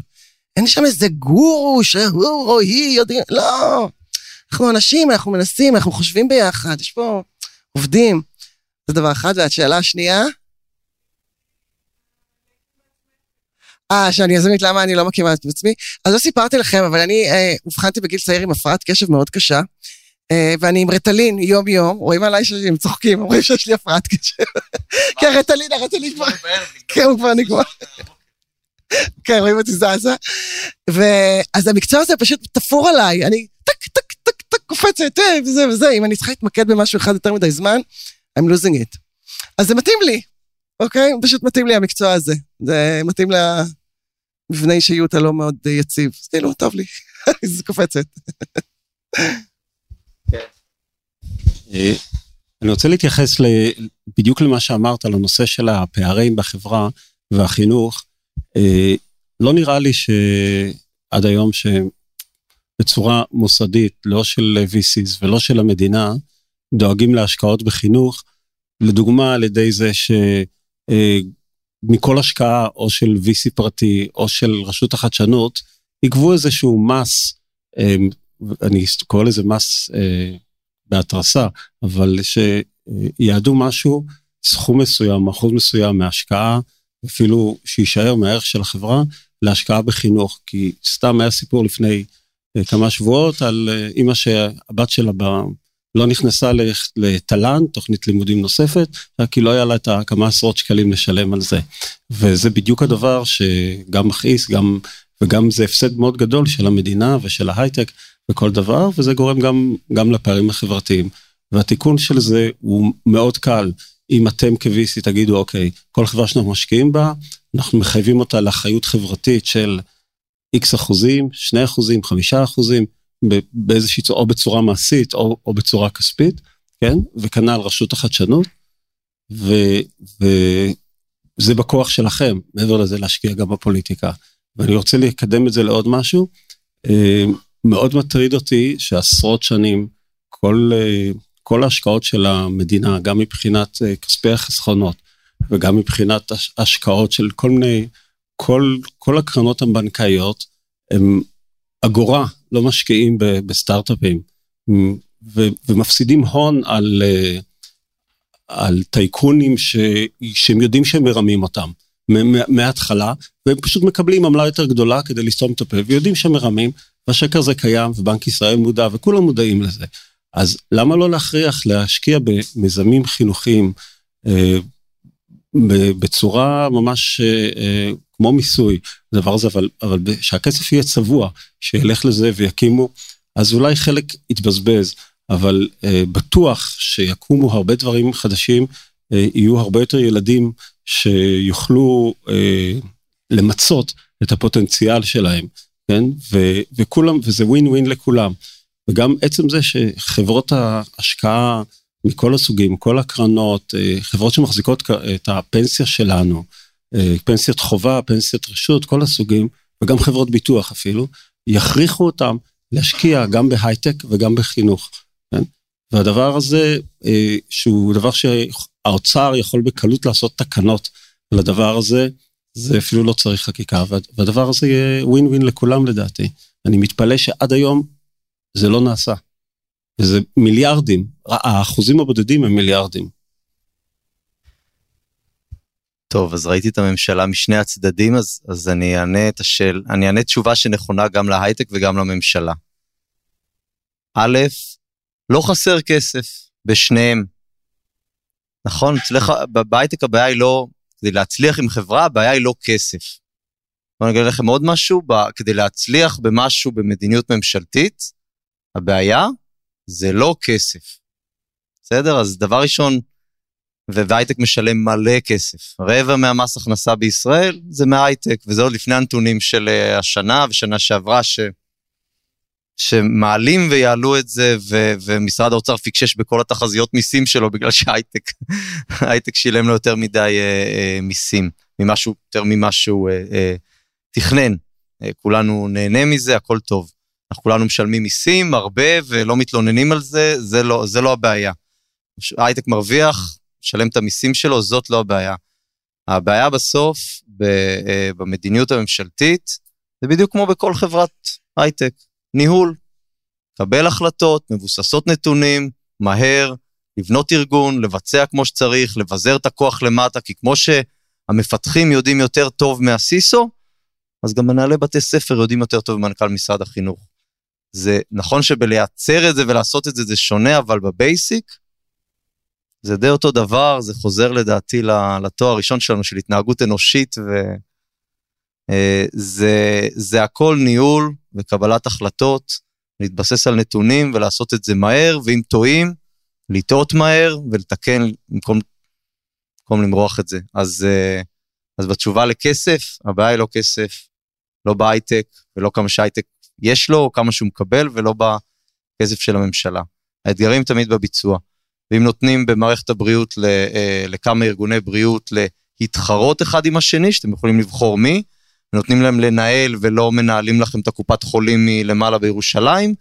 אין שם איזה גורו שהוא או היא יודעים, לא. אנחנו אנשים, אנחנו מנסים, אנחנו חושבים ביחד, יש פה עובדים. זה דבר אחד, והשאלה השנייה? אה, שאני יזמית, למה אני לא מקימה את עצמי? אז לא סיפרתי לכם, אבל אני אה, אובחנתי בגיל צעיר עם הפרעת קשב מאוד קשה, אה, ואני עם רטלין יום-יום, רואים עליי שהם צוחקים, אומרים שיש לי הפרעת קשב. כן, רטלין, הרטלין כבר... כן, הוא כבר נגמר. כן, רואים אותי זזה. ואז המקצוע הזה פשוט תפור עליי, אני טק, טק, טק, טק, קופצת, וזה וזה, אם אני צריכה להתמקד במשהו אחד יותר מדי זמן, I'm losing it. אז זה מתאים לי, אוקיי? פשוט מתאים לי המקצוע הזה. זה מתאים למבנה אישיות הלא מאוד יציב. אז כאילו, טוב לי, זה קופצת. אני רוצה להתייחס בדיוק למה שאמרת, על הנושא של הפערים בחברה והחינוך. לא נראה לי שעד היום שבצורה מוסדית, לא של VCs ולא של המדינה, דואגים להשקעות בחינוך, לדוגמה על ידי זה שמכל השקעה או של VC פרטי או של רשות החדשנות, יגבו איזשהו מס, אני קורא לזה מס בהתרסה, אבל שיעדו משהו, סכום מסוים, אחוז מסוים מההשקעה, אפילו שיישאר מהערך של החברה, להשקעה בחינוך. כי סתם היה סיפור לפני כמה שבועות על אימא שהבת שלה לא נכנסה לתל"ן, תוכנית לימודים נוספת, רק כי לא היה לה את הכמה עשרות שקלים לשלם על זה. וזה בדיוק הדבר שגם מכעיס, גם, וגם זה הפסד מאוד גדול של המדינה ושל ההייטק וכל דבר, וזה גורם גם, גם לפערים החברתיים. והתיקון של זה הוא מאוד קל. אם אתם כ-VC תגידו, אוקיי, כל חברה שאנחנו משקיעים בה, אנחנו מחייבים אותה לאחריות חברתית של X אחוזים, 2 אחוזים, 5 אחוזים, באיזושהי צורה, או בצורה מעשית או, או בצורה כספית, כן? וכנ"ל רשות החדשנות, ו, וזה בכוח שלכם, מעבר לזה להשקיע גם בפוליטיקה. ואני רוצה לקדם את זה לעוד משהו. מאוד מטריד אותי שעשרות שנים, כל, כל ההשקעות של המדינה, גם מבחינת כספי החסכונות, וגם מבחינת השקעות של כל מיני, כל, כל הקרנות הבנקאיות, הם אגורה לא משקיעים בסטארט-אפים. ומפסידים הון על, על טייקונים ש, שהם יודעים שהם מרמים אותם מההתחלה, והם פשוט מקבלים עמלה יותר גדולה כדי לסתום את הפה, ויודעים שהם מרמים, והשקר הזה קיים, ובנק ישראל מודע, וכולם מודעים לזה. אז למה לא להכריח להשקיע במיזמים חינוכיים אה, בצורה ממש אה, אה, כמו מיסוי, הדבר הזה, אבל, אבל שהכסף יהיה צבוע, שילך לזה ויקימו, אז אולי חלק יתבזבז, אבל אה, בטוח שיקומו הרבה דברים חדשים, אה, יהיו הרבה יותר ילדים שיוכלו אה, למצות את הפוטנציאל שלהם, כן? ו, וכולם, וזה ווין ווין לכולם. וגם עצם זה שחברות ההשקעה מכל הסוגים, כל הקרנות, אה, חברות שמחזיקות את הפנסיה שלנו, אה, פנסיית חובה, פנסיית רשות, כל הסוגים, וגם חברות ביטוח אפילו, יכריחו אותם להשקיע גם בהייטק וגם בחינוך. כן? והדבר הזה, אה, שהוא דבר שהאוצר יכול בקלות לעשות תקנות לדבר הזה, זה אפילו לא צריך חקיקה, והדבר הזה יהיה ווין ווין לכולם לדעתי. אני מתפלא שעד היום זה לא נעשה. וזה מיליארדים, האחוזים הבודדים הם מיליארדים. טוב, אז ראיתי את הממשלה משני הצדדים, אז, אז אני אענה את השאל, אני אענה תשובה שנכונה גם להייטק וגם לממשלה. א', לא חסר כסף בשניהם. נכון, אצלך, בהייטק הבעיה היא לא, כדי להצליח עם חברה, הבעיה היא לא כסף. בואו נגיד לכם עוד משהו, כדי להצליח במשהו במדיניות ממשלתית, הבעיה זה לא כסף. בסדר? אז דבר ראשון, והייטק משלם מלא כסף. רבע מהמס הכנסה בישראל זה מהייטק, וזה עוד לפני הנתונים של אה, השנה ושנה שעברה, ש... שמעלים ויעלו את זה, ו... ומשרד האוצר פיקשש בכל התחזיות מיסים שלו, בגלל שהייטק הייטק שילם לו יותר מדי אה, אה, מיסים, ממשהו, יותר ממה שהוא אה, אה, תכנן. אה, כולנו נהנה מזה, הכל טוב. אנחנו כולנו משלמים מיסים הרבה ולא מתלוננים על זה, זה לא, זה לא הבעיה. הייטק מרוויח, משלם את המיסים שלו, זאת לא הבעיה. הבעיה בסוף, אה, במדיניות הממשלתית, זה בדיוק כמו בכל חברת הייטק, ניהול. קבל החלטות, מבוססות נתונים, מהר, לבנות ארגון, לבצע כמו שצריך, לבזר את הכוח למטה, כי כמו שהמפתחים יודעים יותר טוב מהסיסו, אז גם מנהלי בתי ספר יודעים יותר טוב ממנכ"ל משרד החינוך. זה נכון שבלייצר את זה ולעשות את זה זה שונה, אבל בבייסיק, זה די אותו דבר, זה חוזר לדעתי לתואר הראשון שלנו של התנהגות אנושית, וזה אה, זה הכל ניהול וקבלת החלטות, להתבסס על נתונים ולעשות את זה מהר, ואם טועים, לטעות מהר ולתקן במקום, במקום למרוח את זה. אז, אה, אז בתשובה לכסף, הבעיה היא לא כסף, לא בהייטק ולא כמה שהייטק יש לו, או כמה שהוא מקבל, ולא בכסף של הממשלה. האתגרים תמיד בביצוע. ואם נותנים במערכת הבריאות אה, לכמה ארגוני בריאות להתחרות אחד עם השני, שאתם יכולים לבחור מי, נותנים להם לנהל ולא מנהלים לכם את הקופת חולים מלמעלה בירושלים,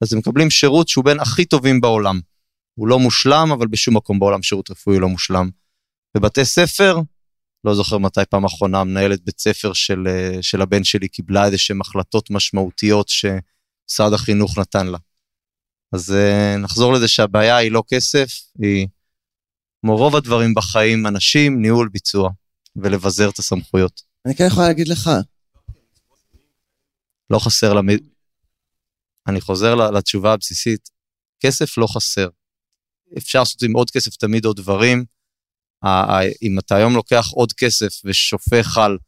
אז הם מקבלים שירות שהוא בין הכי טובים בעולם. הוא לא מושלם, אבל בשום מקום בעולם שירות רפואי לא מושלם. בבתי ספר, לא זוכר מתי פעם אחרונה מנהלת בית ספר של, אה, של הבן שלי קיבלה איזה שהן החלטות משמעותיות שמשרד החינוך נתן לה. אז אה, נחזור לזה שהבעיה היא לא כסף, היא כמו רוב הדברים בחיים, אנשים, ניהול, ביצוע, ולבזר את הסמכויות. אני כן יכול להגיד לך. לא חסר למד... אני חוזר לתשובה הבסיסית, כסף לא חסר. אפשר לעשות עם עוד כסף תמיד עוד דברים. אם אתה היום לוקח עוד כסף ושופך על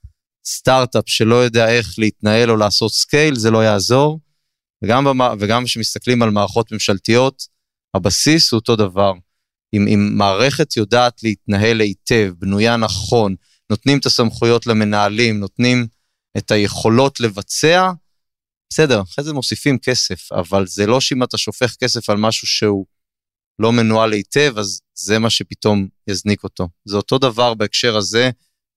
סטארט-אפ שלא יודע איך להתנהל או לעשות scale, זה לא יעזור. וגם, כשמסתכלים על מערכות ממשלתיות, הבסיס הוא אותו דבר. אם, אם מערכת יודעת להתנהל היטב, בנויה נכון, נותנים את הסמכויות למנהלים, נותנים את היכולות לבצע, בסדר, אחרי זה מוסיפים כסף, אבל זה לא שאם אתה שופך כסף על משהו שהוא לא מנוהל היטב, אז זה מה שפתאום יזניק אותו. זה אותו דבר בהקשר הזה,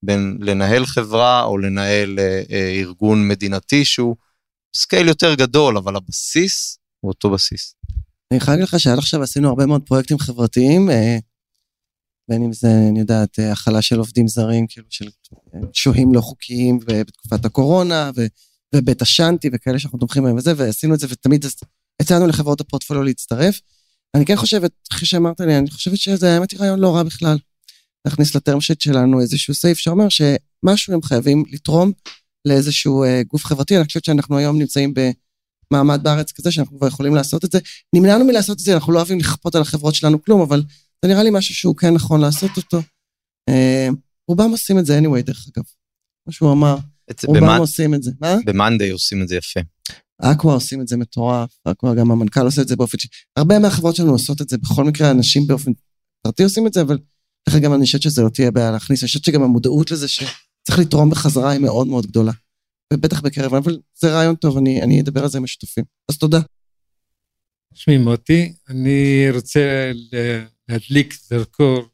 בין לנהל חברה או לנהל אה, אה, ארגון מדינתי שהוא scale יותר גדול, אבל הבסיס הוא אותו בסיס. אני חייב להגיד לך שעד עכשיו עשינו הרבה מאוד פרויקטים חברתיים, אה, בין אם זה, אני יודעת, אה, הכלה של עובדים זרים, כאילו של אה, שוהים לא חוקיים בתקופת הקורונה, ו, ובית השאנטי וכאלה שאנחנו תומכים בהם וזה, ועשינו את זה, ותמיד הצענו לחברות הפורטפוליו להצטרף. אני כן חושבת, אחרי שאמרת לי, אני חושבת שזה האמת היא רעיון לא רע בכלל. להכניס ל term sheet שלנו איזשהו סעיף שאומר שמשהו הם חייבים לתרום לאיזשהו אה, גוף חברתי. אני חושבת שאנחנו היום נמצאים מעמד בארץ כזה שאנחנו כבר יכולים לעשות את זה. נמנענו מלעשות את זה, אנחנו לא אוהבים לכפות על החברות שלנו כלום, אבל זה נראה לי משהו שהוא כן נכון לעשות אותו. אה, רובם עושים את זה anyway, דרך אגב. מה שהוא אמר, רובם עושים את זה. מה? במאנדיי עושים את זה יפה. אקווה עושים את זה מטורף, אקווה גם המנכ"ל עושה את זה באופן ש... הרבה מהחברות שלנו עושות את זה, בכל מקרה אנשים באופן פרטי עושים את זה, אבל דרך אגב אני חושבת שזה לא תהיה בעיה להכניס, אני חושבת שגם המודעות לזה שצריך לתרום בחזרה היא מאוד מאוד גדולה. ובטח בקרב, אבל זה רעיון טוב, אני, אני אדבר על זה עם השותפים. אז תודה. שמי מוטי, אני רוצה להדליק זרקור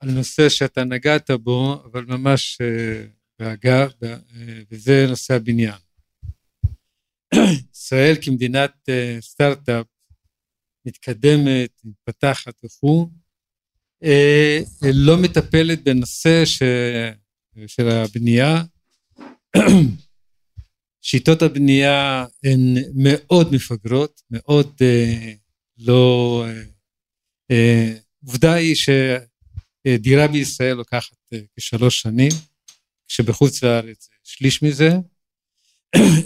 על נושא שאתה נגעת בו, אבל ממש אה, באגב, אה, וזה נושא הבניין. ישראל כמדינת אה, סטארט-אפ מתקדמת, מתפתחת וכו', לא מטפלת בנושא ש... של הבנייה. שיטות הבנייה הן מאוד מפגרות, מאוד לא... עובדה היא שדירה בישראל לוקחת אה, כשלוש שנים, כשבחוץ לארץ שליש מזה.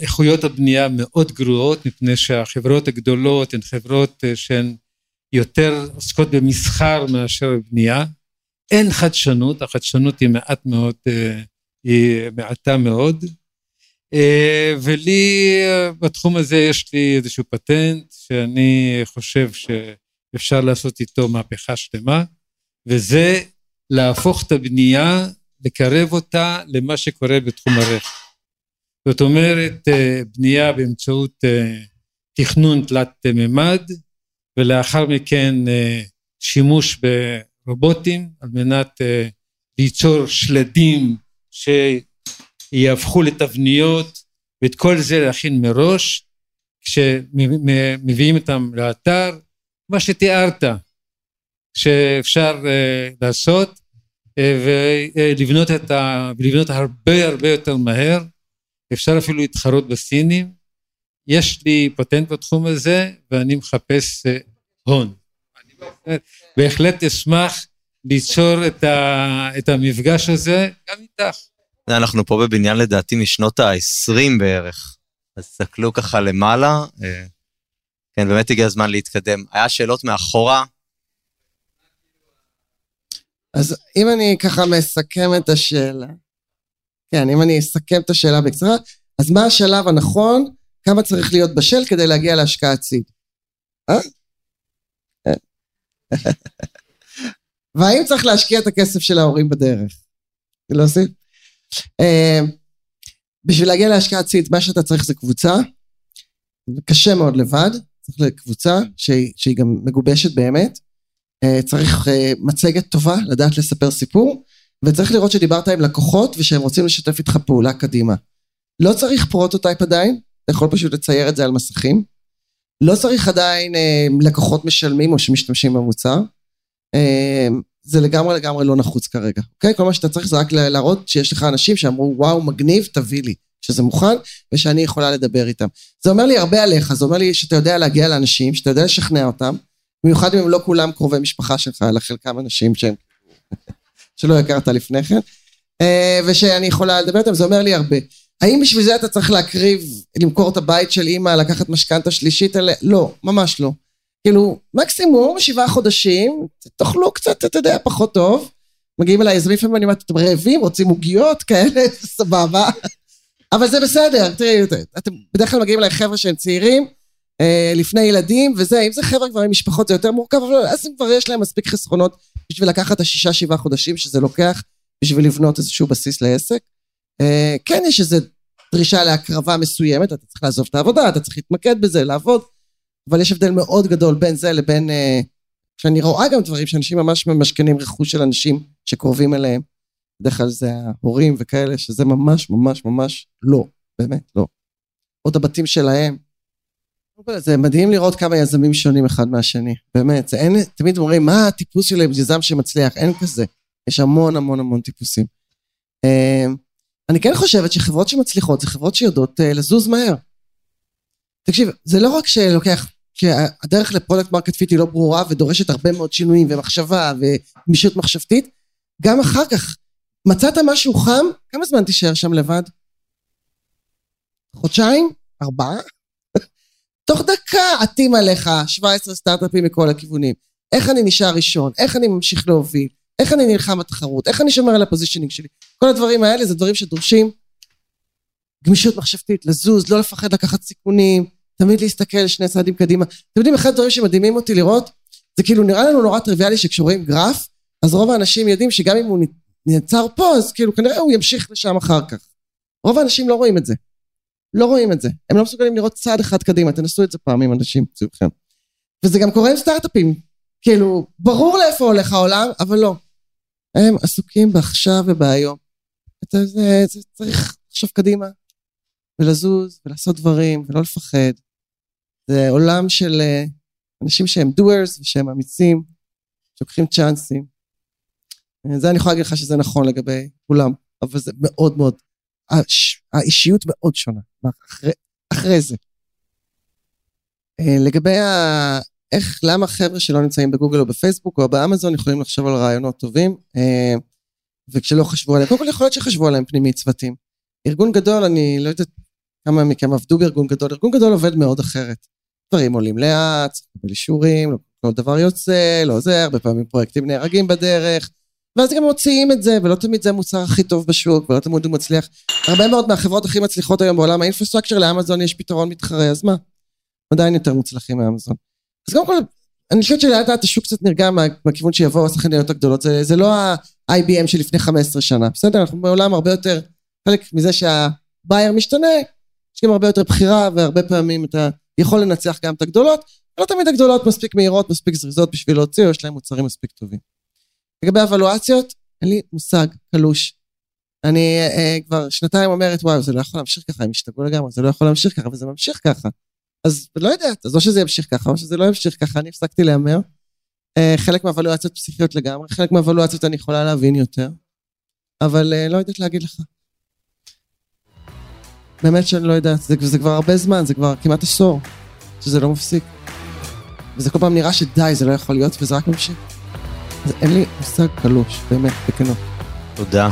איכויות הבנייה מאוד גרועות, מפני שהחברות הגדולות הן חברות אה, שהן יותר עוסקות במסחר מאשר בבנייה. אין חדשנות, החדשנות היא מעט מאוד, אה, היא מעטה מאוד. ולי בתחום הזה יש לי איזשהו פטנט שאני חושב שאפשר לעשות איתו מהפכה שלמה, וזה להפוך את הבנייה, לקרב אותה למה שקורה בתחום הרכב. זאת אומרת, אה, בנייה באמצעות אה, תכנון תלת מימד, ולאחר מכן אה, שימוש ברובוטים על מנת ליצור שלדים שיהפכו לתבניות, ואת כל זה להכין מראש, כשמביאים אותם לאתר, מה שתיארת, שאפשר אה, לעשות, אה, ולבנות את ה... ולבנות הרבה הרבה יותר מהר, אפשר אפילו להתחרות בסינים. יש לי פטנט בתחום הזה, ואני מחפש אה, הון. בהחלט אשמח ליצור את, ה, את המפגש הזה גם איתך. אנחנו פה בבניין לדעתי משנות ה-20 בערך. אז תסתכלו ככה למעלה. כן, באמת הגיע הזמן להתקדם. היה שאלות מאחורה? אז אם אני ככה מסכם את השאלה, כן, אם אני אסכם את השאלה בקצרה, אז מה השלב הנכון, כמה צריך להיות בשל כדי להגיע להשקעת סיד? אה? והאם צריך להשקיע את הכסף של ההורים בדרך? להוסיף? אה, בשביל להגיע להשקעת seed, מה שאתה צריך זה קבוצה, קשה מאוד לבד, צריך לקבוצה שהיא, שהיא גם מגובשת באמת, אה, צריך אה, מצגת טובה, לדעת לספר סיפור, וצריך לראות שדיברת עם לקוחות ושהם רוצים לשתף איתך פעולה קדימה. לא צריך prototype עדיין, אתה יכול פשוט לצייר את זה על מסכים. לא צריך עדיין אה, לקוחות משלמים או שמשתמשים במוצר. זה לגמרי לגמרי לא נחוץ כרגע, אוקיי? כל מה שאתה צריך זה רק לה- להראות שיש לך אנשים שאמרו, וואו, מגניב, תביא לי, שזה מוכן, ושאני יכולה לדבר איתם. זה אומר לי הרבה עליך, זה אומר לי שאתה יודע להגיע לאנשים, שאתה יודע לשכנע אותם, במיוחד אם הם לא כולם קרובי משפחה שלך, אלא חלקם אנשים שהם... שלא הכרת לפני כן, אה, ושאני יכולה לדבר איתם, זה אומר לי הרבה. האם בשביל זה אתה צריך להקריב, למכור את הבית של אימא, לקחת משכנתה שלישית עליה? לא, ממש לא. כאילו, מקסימום שבעה חודשים, תאכלו קצת, אתה יודע, פחות טוב. מגיעים אליי, אז לפעמים אני אומרת, אתם רעבים, רוצים עוגיות כאלה, סבבה. אבל זה בסדר, תראי, אתם בדרך כלל מגיעים אליי חבר'ה שהם צעירים, אה, לפני ילדים, וזה, אם זה חבר'ה כבר עם משפחות זה יותר מורכב, אבל אז הם כבר יש להם מספיק חסכונות בשביל לקחת את השישה, שבעה חודשים שזה לוקח, בשביל לבנות איזשהו בסיס לעסק. אה, כן, יש איזו דרישה להקרבה מסוימת, אתה צריך לעזוב את העבודה, אתה צריך להתמקד בזה, לעבוד, אבל יש הבדל מאוד גדול בין זה לבין... אה, שאני רואה גם דברים שאנשים ממש ממשכנים רכוש של אנשים שקרובים אליהם. בדרך כלל זה ההורים וכאלה, שזה ממש ממש ממש לא, באמת לא. או את הבתים שלהם. זה מדהים לראות כמה יזמים שונים אחד מהשני, באמת, זה אין, תמיד אומרים, מה הטיפוס של יזם שמצליח? אין כזה. יש המון המון המון טיפוסים. אה, אני כן חושבת שחברות שמצליחות זה חברות שיודעות אה, לזוז מהר. תקשיב, זה לא רק שלוקח, שהדרך ל product market fit היא לא ברורה ודורשת הרבה מאוד שינויים ומחשבה וגמישות מחשבתית, גם אחר כך, מצאת משהו חם, כמה זמן תישאר שם לבד? חודשיים? ארבעה? תוך דקה עטים עליך 17 סטארט-אפים מכל הכיוונים. איך אני נשאר ראשון? איך אני ממשיך להוביל? איך אני נלחם בתחרות? איך אני שומר על ה positioning שלי? כל הדברים האלה זה דברים שדורשים גמישות מחשבתית, לזוז, לא לפחד לקחת סיכונים, תמיד להסתכל שני צעדים קדימה. אתם יודעים, אחד הדברים שמדהימים אותי לראות, זה כאילו נראה לנו נורא טריוויאלי שכשרואים גרף, אז רוב האנשים יודעים שגם אם הוא נעצר פה, אז כאילו כנראה הוא ימשיך לשם אחר כך. רוב האנשים לא רואים את זה. לא רואים את זה. הם לא מסוגלים לראות צעד אחד קדימה, תנסו את זה פעם עם אנשים סביבכם. וזה גם קורה עם סטארט-אפים. כאילו, ברור לאיפה הולך העולם, אבל לא. הם עסוקים בעכשיו ובהיום. אתה זה, זה צריך לחשוב קדימה, ולזוז, ולעשות דברים, ולא לפחד. זה עולם של אה, אנשים שהם doers ושהם אמיצים, שלוקחים צ'אנסים. אה, זה אני יכולה להגיד לך שזה נכון לגבי כולם, אבל זה מאוד מאוד, הש, האישיות מאוד שונה, אחרי, אחרי זה. אה, לגבי ה... איך, למה חבר'ה שלא נמצאים בגוגל או בפייסבוק או באמזון יכולים לחשוב על רעיונות טובים, וכשלא חשבו עליהם, קודם כל יכול להיות שחשבו עליהם פנימי צוותים. ארגון גדול, אני לא יודעת כמה מכם עבדו בארגון גדול, ארגון גדול עובד מאוד אחרת. דברים עולים לאט, צריך לקבל אישורים, לא כל דבר יוצא, לא זה, הרבה פעמים פרויקטים נהרגים בדרך, ואז גם מוציאים את זה, ולא תמיד זה המוצר הכי טוב בשוק, ולא תמיד הוא מצליח. הרבה מאוד מהחברות הכי מצליחות היום בעולם האינפרסטרקצ'ר, לאמזון יש פתרון מתחרה, אז מה? עדיין יותר מוצלחים מאמזון. אז קודם כל, אני חושבת שלאט לאט השוק קצת נרגע מה, מהכיוון שיבואו השחקניות הגדולות, זה, זה לא ה-IBM של לפני 15 שנה, בסדר? אנחנו בעולם הרבה יותר, חלק מזה שהבייר משתנה, יש גם הרבה יותר בחירה, והרבה פעמים אתה יכול לנצח גם את הגדולות, לא תמיד הגדולות מספיק מהירות, מספיק זריזות בשביל להוציא, או יש להם מוצרים מספיק טובים. לגבי אבלואציות, אין לי מושג קלוש. אני אה, כבר שנתיים אומרת, וואו, זה לא יכול להמשיך ככה, הם השתגעו לגמרי, זה לא יכול להמשיך ככה, וזה ממשיך ככה. אז לא יודעת, אז או שזה ימשיך ככה, או שזה לא ימשיך ככה, אני הפסקתי להמר. אה, חלק מהאבלואציות פסיכיות לגמרי, חלק מהאבלואציות אני יכולה להבין יותר, אבל אה, לא יודעת להגיד לך. באמת שאני לא יודעת, זה, זה כבר הרבה זמן, זה כבר כמעט עשור, שזה לא מפסיק. וזה כל פעם נראה שדי, זה לא יכול להיות, וזה רק ממשיך. אין לי מושג קלוש, באמת, בכנות. תודה.